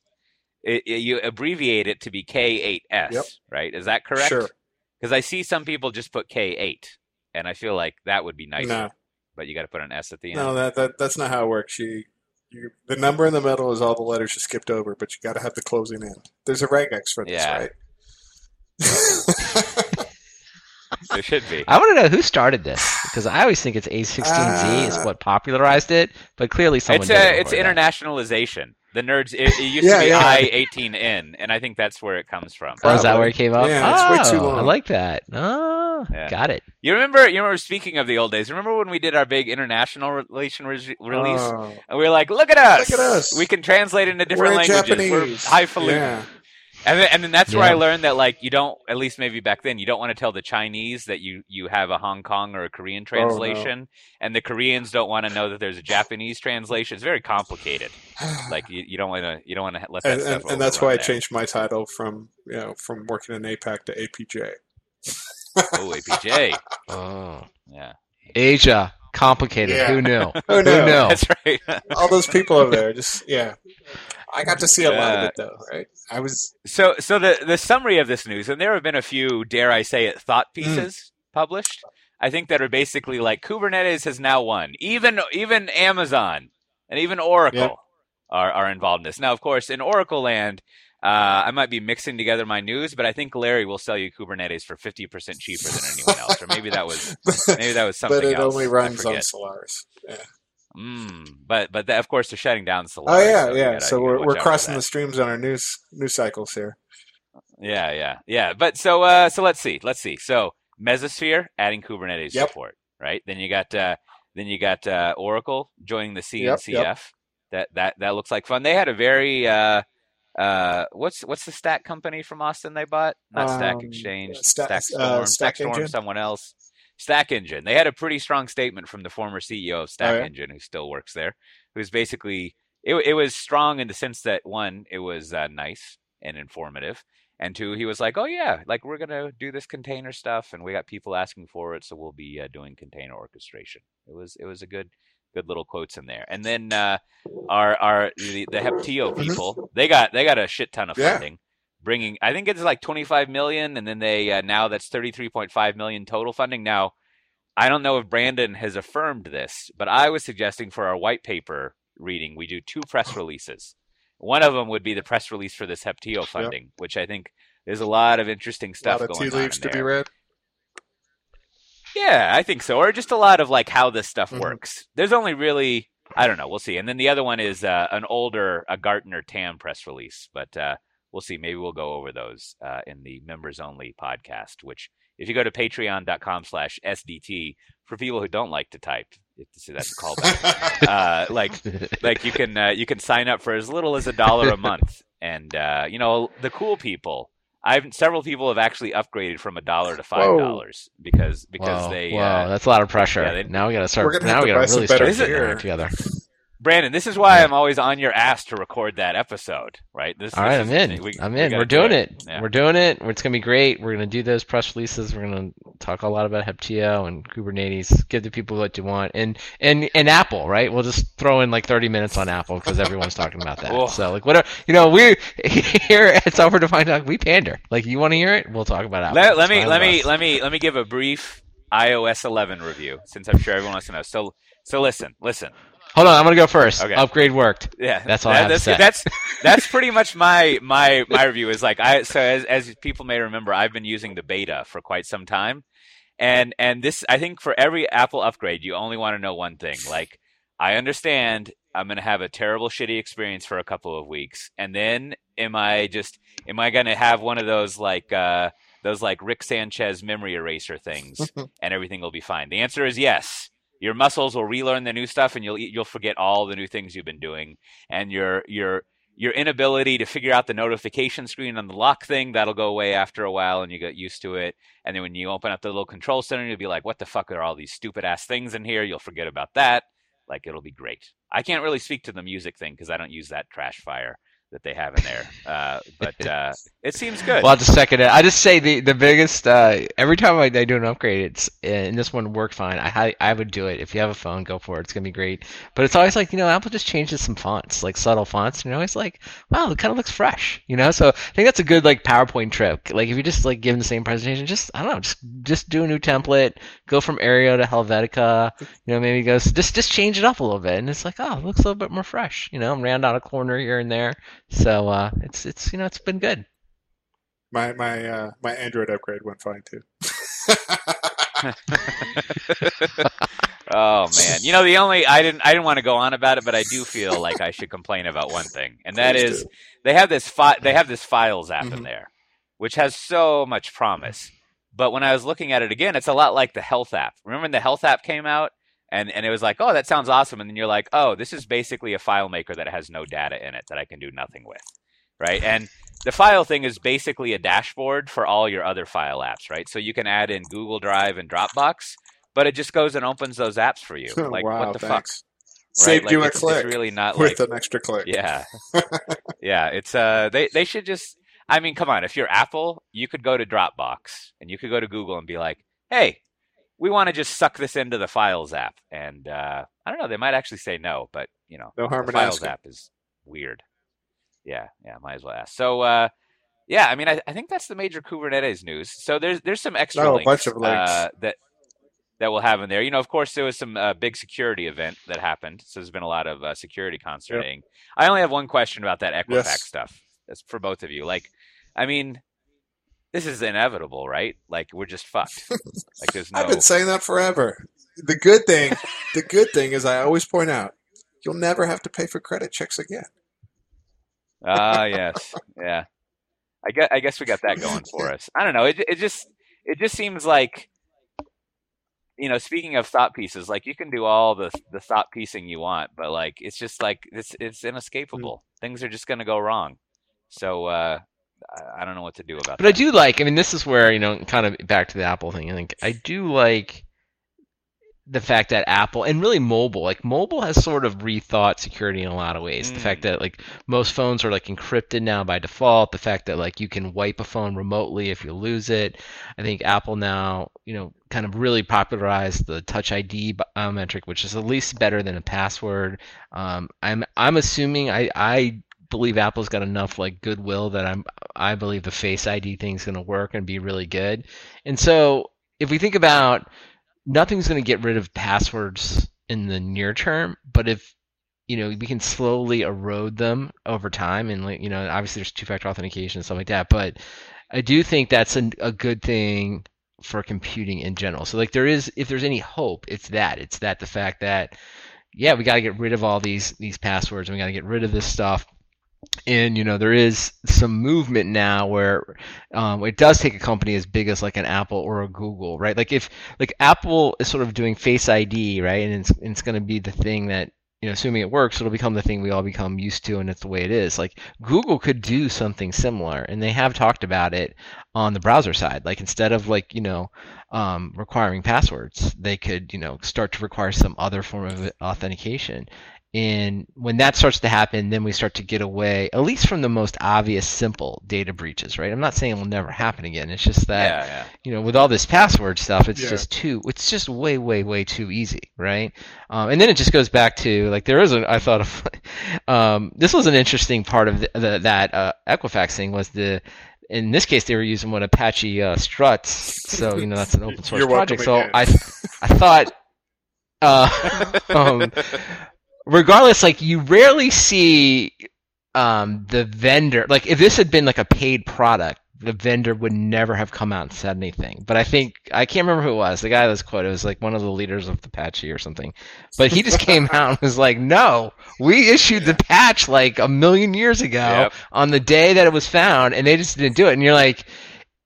i i- you abbreviate it to be K8S, Yep. right? Is that correct? Sure. Because I see some people just put K8, and I feel like that would be nicer, No, but you got to put an S at the end. no, that, that that's not how it works. You, you, the number in the middle is all the letters you skipped over, but you got to have the closing end. There's a regex for this, Yeah. right? There should be. I want to know who started this because I always think it's A16Z is Uh, what popularized it, but clearly someone It's did it a, it's before that. internationalization. The nerds. It, it used Yeah, to be yeah. I18N, and I think that's where it comes from. Oh, is that where it came up? Yeah, it's way too Oh, I like that. Oh, Yeah. got it. You remember? You remember? Speaking of the old days, remember when we did our big international relation re- release, Oh, and we were like, "Look at us! Look at us. We can translate into different we're in languages. We're Japanese. highfalutin." Yeah. And then, and then that's where I learned that like you don't, at least maybe back then, you don't want to tell the Chinese that you you have a Hong Kong or a Korean Oh, no. translation, and the Koreans don't want to know that there's a Japanese translation. It's very complicated. Like you, you don't want to you don't want to let that and, and, and that's why I there. changed my title from you know from working in APAC to APJ. Oh, APJ. Oh, Yeah, Asia, complicated. Yeah. Who knew? Oh Who knew? that's right. All those people over there, just yeah. I got to see a lot of it though, right? I was So, so the the summary of this news, and there have been a few, dare I say it, thought Hmm. pieces published. I think that are basically like Kubernetes has now won. Even even Amazon and even Oracle Yep. are are involved in this. Now, of course, in Oracle land, uh, I might be mixing together my news, but I think Larry will sell you Kubernetes for fifty percent cheaper than anyone else, or maybe that was maybe that was something but it else. only runs on. Solaris. Yeah. Mm, but but that, of course they're shutting down Solaris. Oh yeah, so yeah. gotta- so we're we're crossing the streams on our news news cycles here. Yeah, yeah, yeah. But so uh so let's see. Let's see. So Mesosphere adding Kubernetes Yep. support, right? Then you got uh then you got uh Oracle joining the CNCF. yep. That that that looks like fun. They had a very uh uh what's what's the stack company from Austin they bought? Not Stack Um, Exchange, Sta- Stack uh, Storm, StackStorm, someone else. StackEngine. They had a pretty strong statement from the former CEO of Stack Oh, yeah? Engine who still works there. Who's basically it, it was strong in the sense that one, it was uh, nice and informative, and two, he was like, "Oh yeah, like we're gonna do this container stuff, and we got people asking for it, so we'll be uh, doing container orchestration." It was it was a good good little quotes in there, and then uh, our our the, the Heptio Mhm. people they got they got a shit ton of Yeah. Bringing, I think it's like 25 million, and then they uh, now that's 33.5 million total funding. Now, I don't know if Brandon has affirmed this, but I was suggesting for our white paper reading, we do two press releases. One of them would be the press release for this Heptio funding, which I think there's a lot of interesting A stuff lot of going tea on leaves to be read. Yeah, I think so. Or just a lot of like how this stuff Mhm. works. There's only really I don't know. We'll see. And then the other one is uh, an older a Gartner TAM press release, but uh, we'll see. Maybe we'll go over those uh, in the members only podcast. Which if you go to Patreon.com/slash SDT for people who don't like to type, if this- that's a callback. uh, like like you can uh, you can sign up for as little as a dollar a month, and uh, you know the cool people. I've several people have actually upgraded from a dollar to five dollars because because Whoa, they whoa, uh, that's a lot of pressure. yeah, they- now we gotta start. Now we gotta really start gear. getting it together. Brandon. This is why. I'm always on your ass to record that episode, right? This, All right, this I'm is- in. we- I'm in. gotta We're do doing it. Yeah. We're doing it. It's gonna be great. We're gonna do those press releases. We're gonna talk a lot about Heptio and Kubernetes. Give the people what you want, and and and Apple, right? We'll just throw in like 30 minutes on Apple because everyone's talking about that. So like whatever, you know, we here at Software Defined Talk, we pander. Like you want to hear it, we'll talk about Apple. Let, let me let me us. let me let me give a brief iOS 11 review since I'm sure everyone wants to know. So so listen listen. Hold on, I'm gonna go first. Okay. Upgrade worked. Yeah, That's all I have to say. That's that's pretty much my my my review. Is like I so as as people may remember, I've been using the beta for quite some time, and and this I think for every Apple upgrade, you only want to know one thing. Like I understand I'm gonna have a terrible, shitty experience for a couple of weeks, and then am I just am I gonna have one of those like uh, those like Rick Sanchez memory eraser things, and everything will be fine? The answer is yes. Your muscles will relearn the new stuff, and you'll you'll forget all the new things you've been doing, and your your your inability to figure out the notification screen on the lock thing that'll go away after a while and you get used to it. And then when you open up the little control center you'll be like what the fuck are all these stupid ass things in here? You'll forget about that. Like it'll be great. I can't really speak to the music thing because i don't use that trash fire that they have in there. Uh, but uh, it seems good. Well, I'll just second it. I just say the the biggest uh, every time I, I, do an upgrade, it's and this one worked fine. I I would do it if you have a phone, go for it. It's gonna be great. But it's always like you know Apple just changes some fonts, like subtle fonts, and you're always like, wow, it kind of looks fresh, you know. So I think that's a good like PowerPoint trick. Like if you just like give the same presentation, just I don't know, just just do a new template, go from Arial to Helvetica, you know, maybe go just just change it up a little bit, and it's like oh, it looks a little bit more fresh, you know, round out a corner here and there. So uh, it's it's you know it's been good. My my uh, my Android upgrade went fine too. oh man, you know the only I didn't I didn't want to go on about it, but I do feel like I should complain about one thing, and that Please is do. they have this fi- they have this Files app mm-hmm. in there, which has so much promise. But when I was looking at it again, it's a lot like the Health app. Remember when the Health app came out? And and it was like, oh, that sounds awesome. And then you're like, oh, this is basically a file maker that has no data in it that I can do nothing with, right? And the file thing is basically a dashboard for all your other file apps, right? So you can add in Google Drive and Dropbox, but it just goes and opens those apps for you. Like wow, what the thanks. fuck? Saved right? you like, a it's, click it's really not with like an extra click. Yeah, yeah. It's uh, they they should just. I mean, come on. If you're Apple, you could go to Dropbox and you could go to Google and be like, "Hey, we want to just suck this into the Files app. And uh, I don't know, they might actually say no, but you know, no harm the Files asking. app is weird. Yeah, yeah, might as well ask. So, uh, yeah, I mean, I, I, think that's the major Kubernetes news. So there's there's some extra no, links, links. Uh, that that we'll have in there. You know, of course, there was some uh, big security event that happened, so there's been a lot of uh, security concerning. Yep. I only have one question about that Equifax yes. stuff. That's for both of you. Like, I mean, this is inevitable, right? Like we're just fucked. Like there's no. I've been saying that forever. The good thing, the good thing is, I always point out, you'll never have to pay for credit checks again. Ah, uh, yes, yeah. I guess I guess we got that going for us. I don't know. It it just it just seems like you know, speaking of thought pieces, like you can do all the the thought piecing you want, but like it's just like it's it's inescapable. Mm. Things are just going to go wrong. So uh, I don't know what to do about. But that. I do like. I mean, this is where you know, kind of back to the Apple thing. I think I do like the fact that Apple and really mobile, like mobile has sort of rethought security in a lot of ways. Mm. The fact mm. that like most phones are like encrypted now by default. The fact that like you can wipe a phone remotely if you lose it. I think Apple now, you know, kind of really popularized the Touch ID biometric, which is at least better than a password. Um, I'm I'm assuming I I believe Apple's got enough like goodwill that I'm I believe the Face ID thing is going to work and be really good. And so if we think about nothing's going to get rid of passwords in the near term, but if you know we can slowly erode them over time and you know obviously there's two-factor authentication and stuff like that, but I do think that's a, a good thing for computing in general. So like there is if there's any hope, it's that. It's that the fact that yeah, we got to get rid of all these these passwords and we got to get rid of this stuff and you know there is some movement now where um, it does take a company as big as like an Apple or a Google, right? Like if like Apple is sort of doing Face ID, right, and it's it's going to be the thing that you know, assuming it works, it'll become the thing we all become used to, and it's the way it is. Like Google could do something similar, and they have talked about it on the browser side. Like instead of like you know um, requiring passwords, they could you know start to require some other form of authentication. And when that starts to happen, then we start to get away, at least from the most obvious, simple data breaches, right? I'm not saying it will never happen again. It's just that, yeah, yeah. you know, with all this password stuff, it's yeah. just too, it's just way, way, way too easy, right? Um, and then it just goes back to, like, there is a, I thought of, um, this was an interesting part of the, the, that uh, Equifax thing was the, in this case, they were using what Apache uh, struts, so you know that's an open source project. So I, I thought, uh, um, regardless, like you rarely see um, the vendor like if this had been like a paid product, the vendor would never have come out and said anything. But I think I can't remember who it was. The guy that was quoted was like one of the leaders of the patchy or something. But he just came out and was like, "No, we issued the patch like a million years ago Yep. on the day that it was found, and they just didn't do it." And you're like.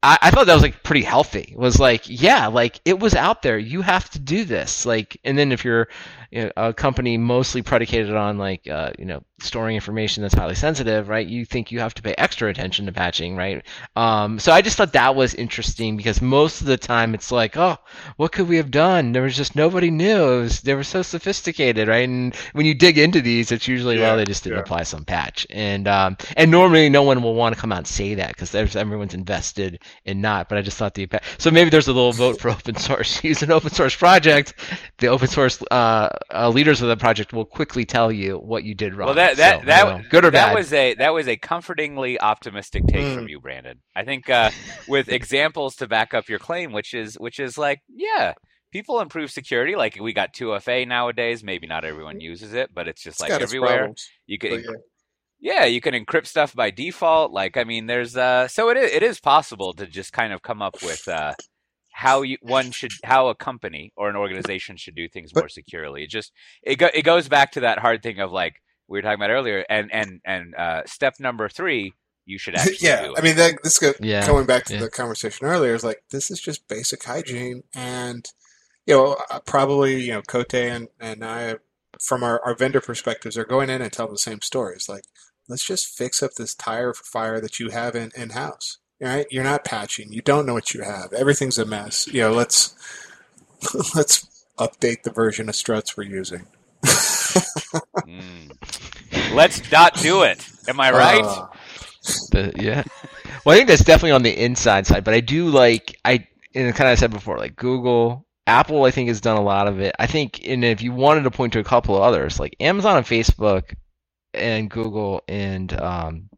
I, I thought that was like pretty healthy. It was like, yeah, like it was out there. You have to do this. Like, and then if you're you know, a company mostly predicated on like uh, you know storing information that's highly sensitive, right? You think you have to pay extra attention to patching, right? Um, so I just thought that was interesting because most of the time it's like, oh, what could we have done? There was just nobody knew. It was, they were so sophisticated, right? And when you dig into these, it's usually Yeah, well they just didn't yeah. apply some patch, and um, and normally no one will want to come out and say that because there's everyone's invested in not. But I just thought the so maybe there's a little vote for open source. Use an open source project. The open source uh, uh, leaders of the project will quickly tell you what you did wrong. Well, that that So, that you know, good or that bad. was a that was a comfortingly optimistic take Mm. from you, Brandon. I think uh, with examples to back up your claim, which is which is like, yeah, people improve security. Like we got 2FA nowadays. Maybe not everyone uses it, but it's just It's like everywhere. problems, You can yeah. yeah, you can encrypt stuff by default. Like, I mean, there's uh, so it is, it is possible to just kind of come up with uh, how you one should how a company or an organization should do things But- more securely. It just it go, it goes back to that hard thing of like we were talking about earlier, and and and uh, step number three, you should actually yeah, do it. I mean that this go, Yeah, going back to yeah. the conversation earlier is like this is just basic hygiene, and you know uh, probably you know Cote and and I from our, our vendor perspectives are going in and telling the same stories. Like let's just fix up this tire fire that you have in in house. Right? You're not patching. You don't know what you have. Everything's a mess. You know, let's let's update the version of struts we're using. Mm. Let's not do it. Am I right? Uh, The- yeah. Well, I think that's definitely on the inside side, but I do like I and kind of said before, like Google, Apple, I think has done a lot of it. I think, and if you wanted to point to a couple of others, like Amazon and Facebook, and Google and um,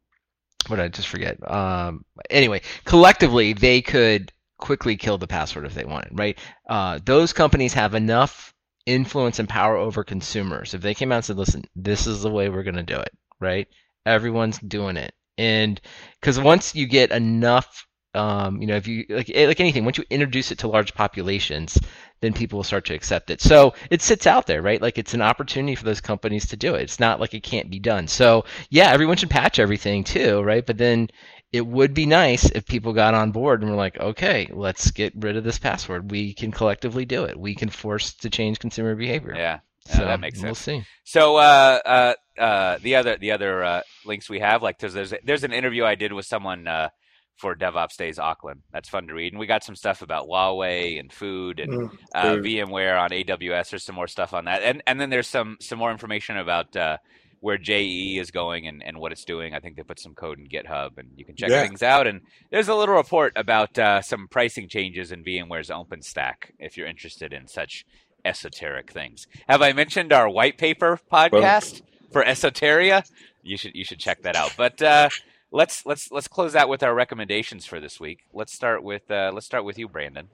what did I just forget? Um, anyway, collectively they could quickly kill the password if they wanted, right? Uh, those companies have enough influence and power over consumers. If they came out and said, "Listen, this is the way we're going to do it," right? Everyone's doing it, and because once you get enough, um, you know, if you like like anything, once you introduce it to large populations, then people will start to accept it. So it sits out there, right? Like it's an opportunity for those companies to do it. It's not like it can't be done. So yeah, everyone should patch everything too, right? But then it would be nice if people got on board and were like, okay, let's get rid of this password. We can collectively do it. We can force to change consumer behavior. Yeah, yeah, so that makes sense. We'll see. So uh, uh, uh, the other the other uh, links we have, like there's there's, there's an interview I did with someone uh, for DevOps Days Auckland. That's fun to read, and we got some stuff about Huawei and food and mm, uh. VMware on AWS. There's some more stuff on that, and and then there's some some more information about uh, where JE is going and, and what it's doing. I think they put some code in GitHub, and you can check Yeah. things out. And there's a little report about uh, some pricing changes in VMware's OpenStack if you're interested in such esoteric things. Have I mentioned our white paper podcast for esoteria? You should you should check that out. But uh, let's let's let's close out with our recommendations for this week. Let's start with uh, let's start with you, Brandon.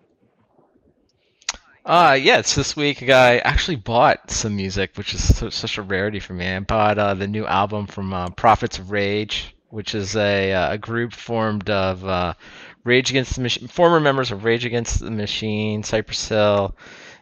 Uh, yeah, this week. I guy actually bought some music, which is su- such a rarity for me. I bought uh, the new album from uh, Prophets of Rage, which is a, uh, a group formed of uh, Rage Against the Machine, former members of Rage Against the Machine, Cypress Hill,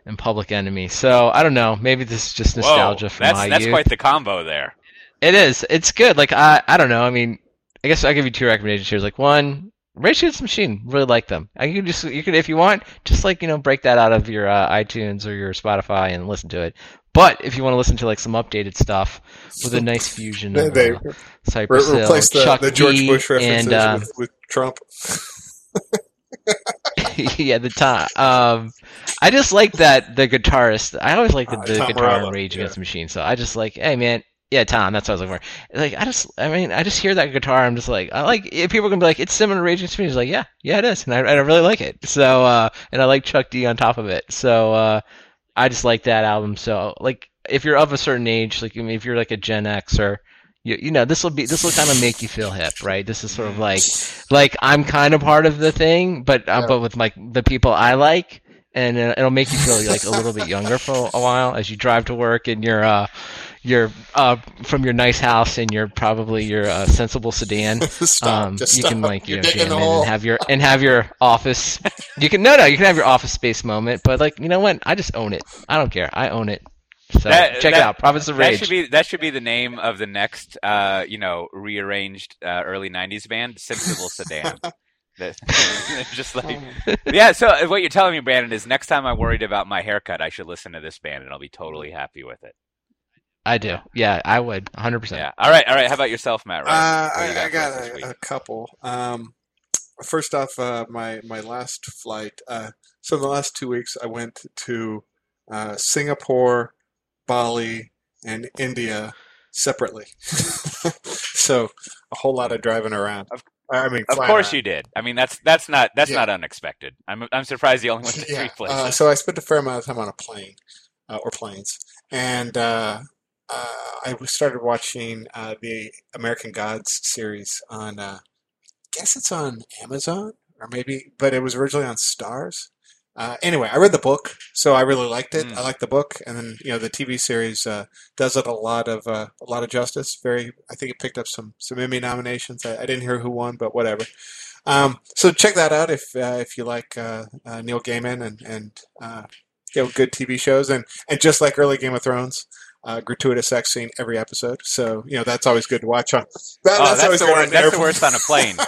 and Public Enemy. So I don't know. Maybe this is just nostalgia Whoa, from that's my that's youth. quite the combo there. It is. It's good. Like I, I don't know. I mean, I guess I'll give you two recommendations here. Like one, Rage Against the Machine. Really like them. I can just you can if you want, just like you know, break that out of your uh, iTunes or your Spotify and listen to it. But if you want to listen to like some updated stuff with a nice fusion They, of they uh, re- Cypress Hill, replace the, Chuck the George D, Bush references and uh, with, with Trump. yeah, the time. Um, I just like that the guitarist. I always like the, Uh, the guitar Morello, Rage yeah. Against the Machine. So I just like, hey man, yeah, Tom. That's what I was looking for. Like I just, I mean, I just hear that guitar. I'm just like, I like. People are gonna be like, it's similar to the Machine. It's like, yeah, yeah, it is, and I, and I really like it. So, uh, and I like Chuck D on top of it. So, uh, I just like that album. So, like, if you're of a certain age, like I mean, if you're like a Gen X or you, you know, this will be this will kind of make you feel hip, right? This is sort of like like I'm kind of part of the thing, but uh, Yeah. but with like the people I like, and uh, it'll make you feel like a little bit younger for a while as you drive to work in your uh your uh from your nice house and your probably your uh, sensible sedan. stop. Um, just you stop. can like you know jam in and have your and have your office. You can no no you can have your office space moment, but like you know what? I just own it. I don't care. I own it. So That- check it out. Prophets of That Rage. should be that should be the name of the next, uh, you know, rearranged uh, early '90s band, Sensible Sedan. That- just like yeah. So uh, what you're telling me, Brandon, is next time I'm worried about my haircut, I should listen to this band, and I'll be totally happy with it. I do. Yeah, I would. 100. percent Yeah. All right. All right. How about yourself, Matt? Right. Uh, What do you I, I got a, a couple. Um, first off, uh, my my last flight. Uh, so in the last two weeks, I went to uh, Singapore, Bali, and India separately. so a whole lot of driving around. Of- I mean, Of course around. you did. I mean, that's that's not that's Yeah. not unexpected. I'm I'm surprised you only went to three Yeah. places. Uh, so I spent a fair amount of time on a plane uh, or planes, and uh, uh, I started watching uh, the American Gods series on. Uh, I guess it's on Amazon or maybe, but it was originally on Starz. Uh, anyway, I read the book, so I really liked it. Mm. I liked the book, and then you know the TV series uh, does it a lot of uh, a lot of justice. Very, I think it picked up some some Emmy nominations. I, I didn't hear who won, but whatever. Um, so check that out if uh, if you like uh, uh, Neil Gaiman and and uh, you know good TV shows and and just like early Game of Thrones, uh, gratuitous sex scene every episode. So you know that's always good to watch on. That, oh, that's, always the good worst. on That's the worst on a plane.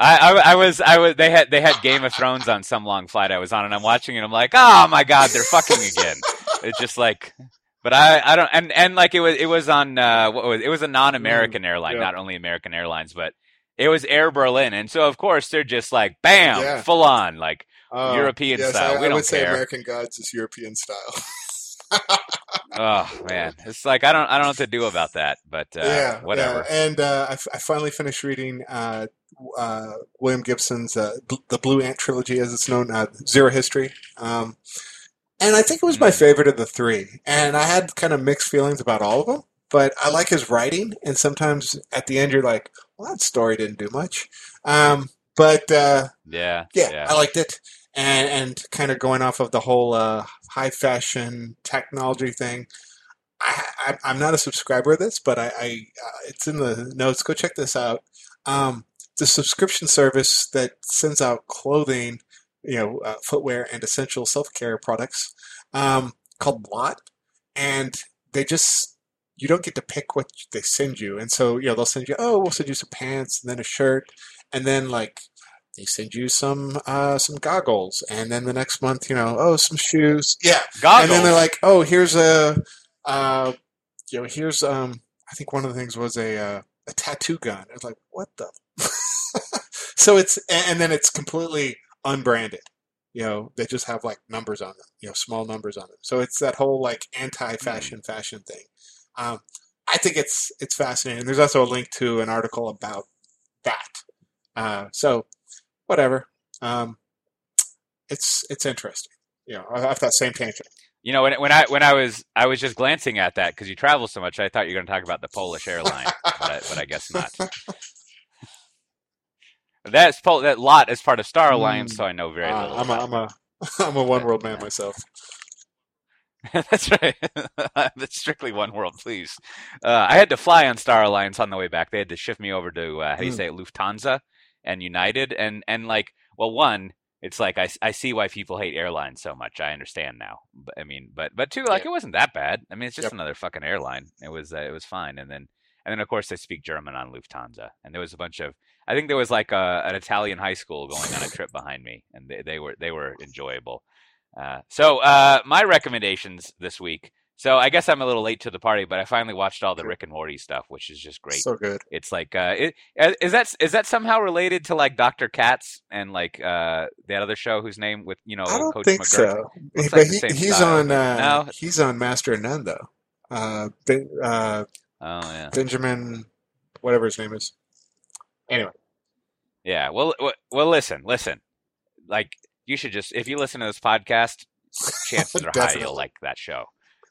I, I, I was I was they had they had Game of Thrones on some long flight I was on and I'm watching it I'm like oh my god they're fucking again it's just like but I, I don't and, and like it was it was on uh what was it was a non-American airline Mm, yeah. not only American Airlines but it was Air Berlin and so of course they're just like bam Yeah. full on like Uh, European yes, style. I, We I don't would say. American Gods is European style. oh man it's like I don't I don't know what to do about that but uh, yeah, whatever yeah. And uh, I, f- I finally finished reading uh, uh, William Gibson's uh, Bl- the Blue Ant trilogy, as it's known, uh, Zero History. Um, and I think it was my Mm. favorite of the three. And I had kind of mixed feelings about all of them, but I like his writing. And sometimes at the end, you're like, "Well, that story didn't do much." Um, but uh, yeah yeah, I liked it. And and kind of going off of the whole uh, high fashion technology thing. I, I'm not a subscriber of this, but I, I uh, it's in the notes. Go check this out. Um, the subscription service that sends out clothing, you know, uh, footwear and essential self care products, um, called Lot, and they just you don't get to pick what they send you, and so you know they'll send you oh we'll send you some pants and then a shirt, and then like they send you some uh, some goggles, and then the next month you know oh some shoes, yeah, goggles and then they're like, "Oh, here's a, uh, you know, here's um, I think one of the things was a uh, a tattoo gun." It's like, what the? so it's and then it's completely unbranded. You know, they just have like numbers on them. You know, small numbers on them. So it's that whole like anti-fashion fashion thing. Um, I think it's it's fascinating. There's also a link to an article about that. Uh, so whatever. Um, it's it's interesting. You know, off that same tangent. You know, when when I when I was I was just glancing at that because you travel so much, I thought you were going to talk about the Polish airline, but, I, but I guess not. That's Pol- that lot is part of Star Alliance, Mm. so I know very Uh, little. I'm a, I'm a I'm a one world man myself. That's right. That's strictly one world, please. Uh, I had to fly on Star Alliance on the way back. They had to shift me over to uh, how do you Hmm. say it, Lufthansa and United, and and like, well, one, it's like I, I see why people hate airlines so much. I understand now. But, I mean, but but two, like Yeah. it wasn't that bad. I mean, it's just Yep. another fucking airline. It was uh, it was fine, and then and then of course they speak German on Lufthansa, and there was a bunch of. I think there was like a, an Italian high school going on a trip behind me, and they, they were they were enjoyable. Uh, so uh, my recommendations this week. So I guess I'm a little late to the party, but I finally watched all the Rick and Morty stuff, which is just great. So good. it's like uh, it, uh, is that is that somehow related to like Dr. Katz and like uh, that other show whose name with you know I don't Coach think McGuirk? so. But like he, he's style, on uh, no. he's on Master of None though. Uh, ben, uh, Oh yeah, Benjamin, whatever his name is. Anyway, yeah. Well, well, well, listen, listen. Like you should just if you listen to this podcast, chances are high you'll like that show.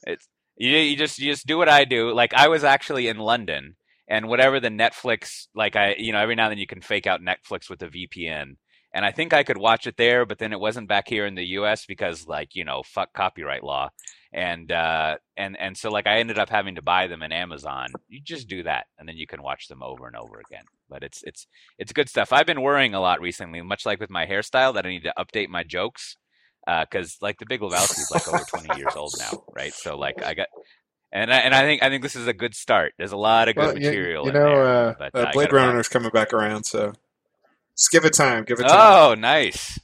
It's you, you just you just do what I do. Like I was actually in London, and whatever the Netflix, like I, you know, every now and then you can fake out Netflix with a VPN, and I think I could watch it there, but then it wasn't back here in the U.S. because, like, you know, fuck copyright law. and uh, and and so like I ended up having to buy them in Amazon. You just do that, and then you can watch them over and over again. But it's it's it's good stuff. I've been worrying a lot recently, much like with my hairstyle, that I need to update my jokes because uh, like the Big Lebowski is like over twenty years old now, right? So like I got. And I, and I think I think this is a good start. There's a lot of good Well, material. you in know, there, uh, uh, Blade find- Runner's coming back around, so just give it time. Give it time. Oh, nice.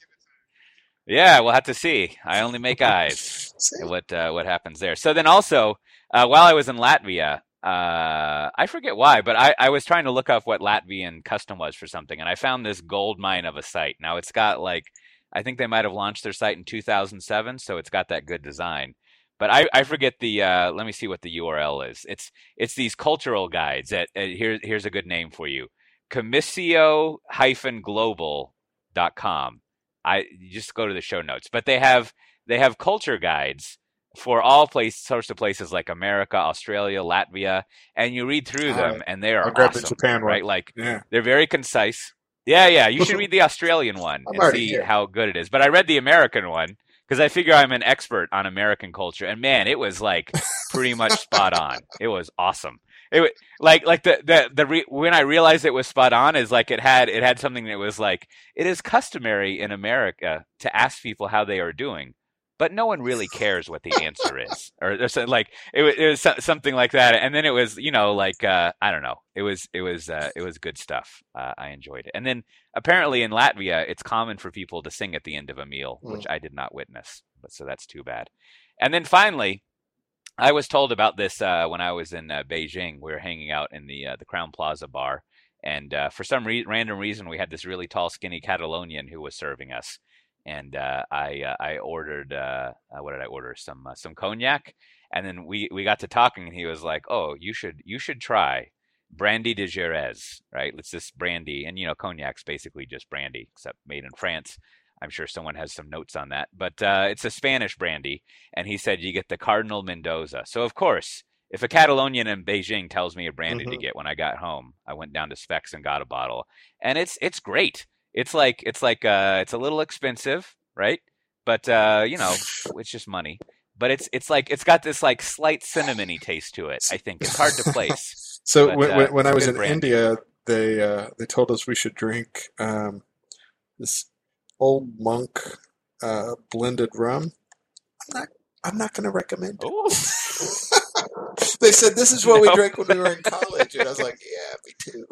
Yeah, we'll have to see. I only make eyes. What uh, what happens there. So then also, uh, while I was in Latvia, uh, I forget why, but I, I was trying to look up what Latvian custom was for something, and I found this gold mine of a site. Now it's got like, I think they might have launched their site in 2007, so it's got that good design. But I, I forget the. Uh, let me see what the URL is. It's it's these cultural guides. At, at here here's a good name for you. Commisceo-global.com. I you just go to the show notes, but they have they have culture guides for all place sorts of places like America, Australia, Latvia, and you read through them, and they are I'll grab the awesome, Japan one. right? Like Yeah. they're very concise. Yeah, yeah. You should read the Australian one I'm and see here. how good it is. But I read the American one because I figure I'm an expert on American culture, and man, it was like pretty much spot on. It was awesome. It wa- like like the the the re- when I realized it was spot on is like it had it had something that was like it is customary in America to ask people how they are doing, but no one really cares what the answer is, or like it was, it was something like that. And then it was you know like uh, I don't know, it was it was uh, it was good stuff. Uh, I enjoyed it. And then apparently in Latvia, it's common for people to sing at the end of a meal, which I did not witness, but so that's too bad. And then finally. I was told about this uh, when I was in uh, Beijing. We were hanging out in the uh, the Crowne Plaza bar, and uh, for some re- random reason, we had this really tall, skinny Catalonian who was serving us. And uh, I uh, I ordered uh, uh, what did I order? Some uh, some cognac, and then we, we got to talking, and he was like, "Oh, you should you should try brandy de Jerez, right? It's this brandy, and you know, cognac's basically just brandy, except made in France. I'm sure someone has some notes on that, but uh, it's a Spanish brandy, and he said you get the Cardenal Mendoza. So of course, if a Catalonian in Beijing tells me a brandy to Mhm. get when I got home, I went down to Spec's and got a bottle, and it's it's great. It's like it's like uh, it's a little expensive, right? But uh, you know, it's just money. But it's it's like it's got this like slight cinnamony taste to it. I think it's hard to place. So But, when, uh, when, I was in brandy. India, they uh, they told us we should drink um, this old monk uh, blended rum. I'm not I'm not going to recommend it. They said this is what we No. drank when we were in college, and I was like, yeah, me too.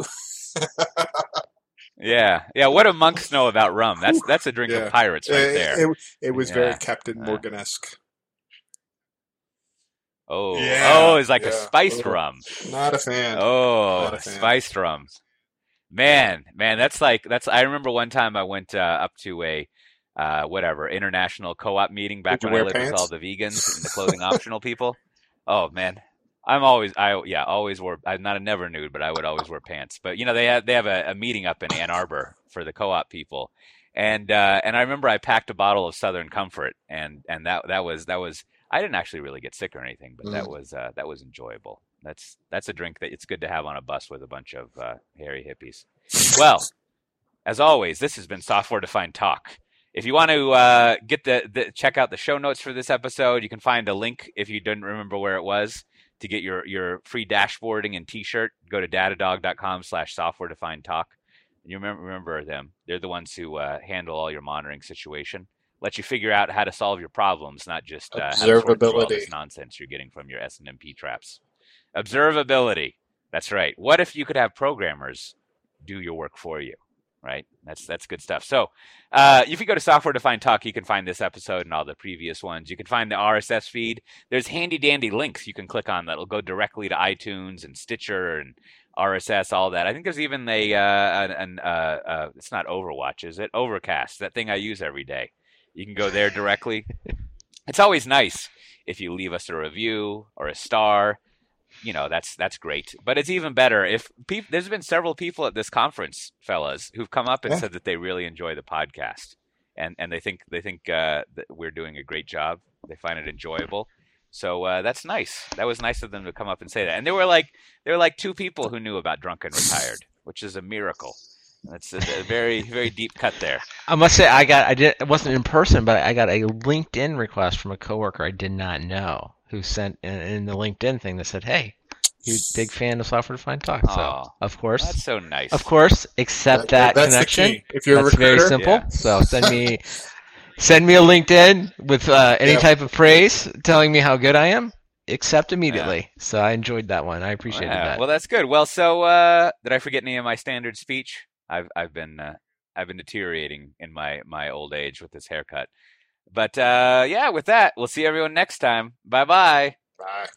Yeah, yeah. What do monks know about rum? That's that's a drink Yeah. of pirates right it, there. it, it was very Captain Morgan esque. Oh, Yeah, oh, it's like a yeah. spiced Oh. rum. Not a fan. Oh, a fan. spiced rum. Man, man, that's like that's. I remember one time I went uh, up to a uh, whatever international co-op meeting back Did when I lived with all the vegans and the clothing optional people. Oh man, I'm always I yeah always wore I'm not a never nude, but I would always wear pants. But you know they have they have a, a meeting up in Ann Arbor for the co-op people, and uh, and I remember I packed a bottle of Southern Comfort, and and that that was that was I didn't actually really get sick or anything, but that Mm. was uh, that was enjoyable. That's that's a drink that it's good to have on a bus with a bunch of uh, hairy hippies. Well, as always, this has been Software Defined Talk. If you want to uh, get the, the check out the show notes for this episode, you can find a link if you didn't remember where it was to get your your free dashboarding and T-shirt. Go to datadog.com slash software defined talk. You remember remember them? They're the ones who uh, handle all your monitoring situation, let you figure out how to solve your problems, not just uh, how to all this Observability. nonsense you're getting from your snmp traps. Observability. That's right. What if you could have programmers do your work for you? Right. That's that's good stuff. So, uh, if you go to Software Defined Talk, you can find this episode and all the previous ones. You can find the RSS feed. There's handy dandy links you can click on that'll go directly to iTunes and Stitcher and RSS, all that. I think there's even a uh, an, uh, uh, it's not Overwatch, is it? Overcast, that thing I use every day. You can go there directly. it's always nice if you leave us a review or a star you know that's that's great. But it's even better if peop- there's been several people at this conference fellas who've come up and Yeah. said that they really enjoy the podcast and and they think they think uh, that we're doing a great job. They find it enjoyable. So uh, that's nice. That was nice of them to come up and say that. And there were like there were like two people who knew about Drunk and Retired which is a miracle. That's a, a very very deep cut there. I must say, I got I did it wasn't in person, but I got a LinkedIn request from a coworker I did not know who sent in, in the LinkedIn thing that said, "Hey, he's a big fan of Software Defined Talk." So, Aw, of course, That's so nice. of course, accept that, that's connection. the key. If you're That's a recruiter, very simple. Yeah. So send me send me a LinkedIn with uh, any Yeah. type of praise telling me how good I am. Accept immediately. So I enjoyed that one. I appreciated Yeah, that. Well, that's good. Well, so uh, did I forget any of my standard speech? I've I've been uh, I've been deteriorating in my my old age with this haircut. But uh, yeah, with that, we'll see everyone next time. Bye bye. Bye.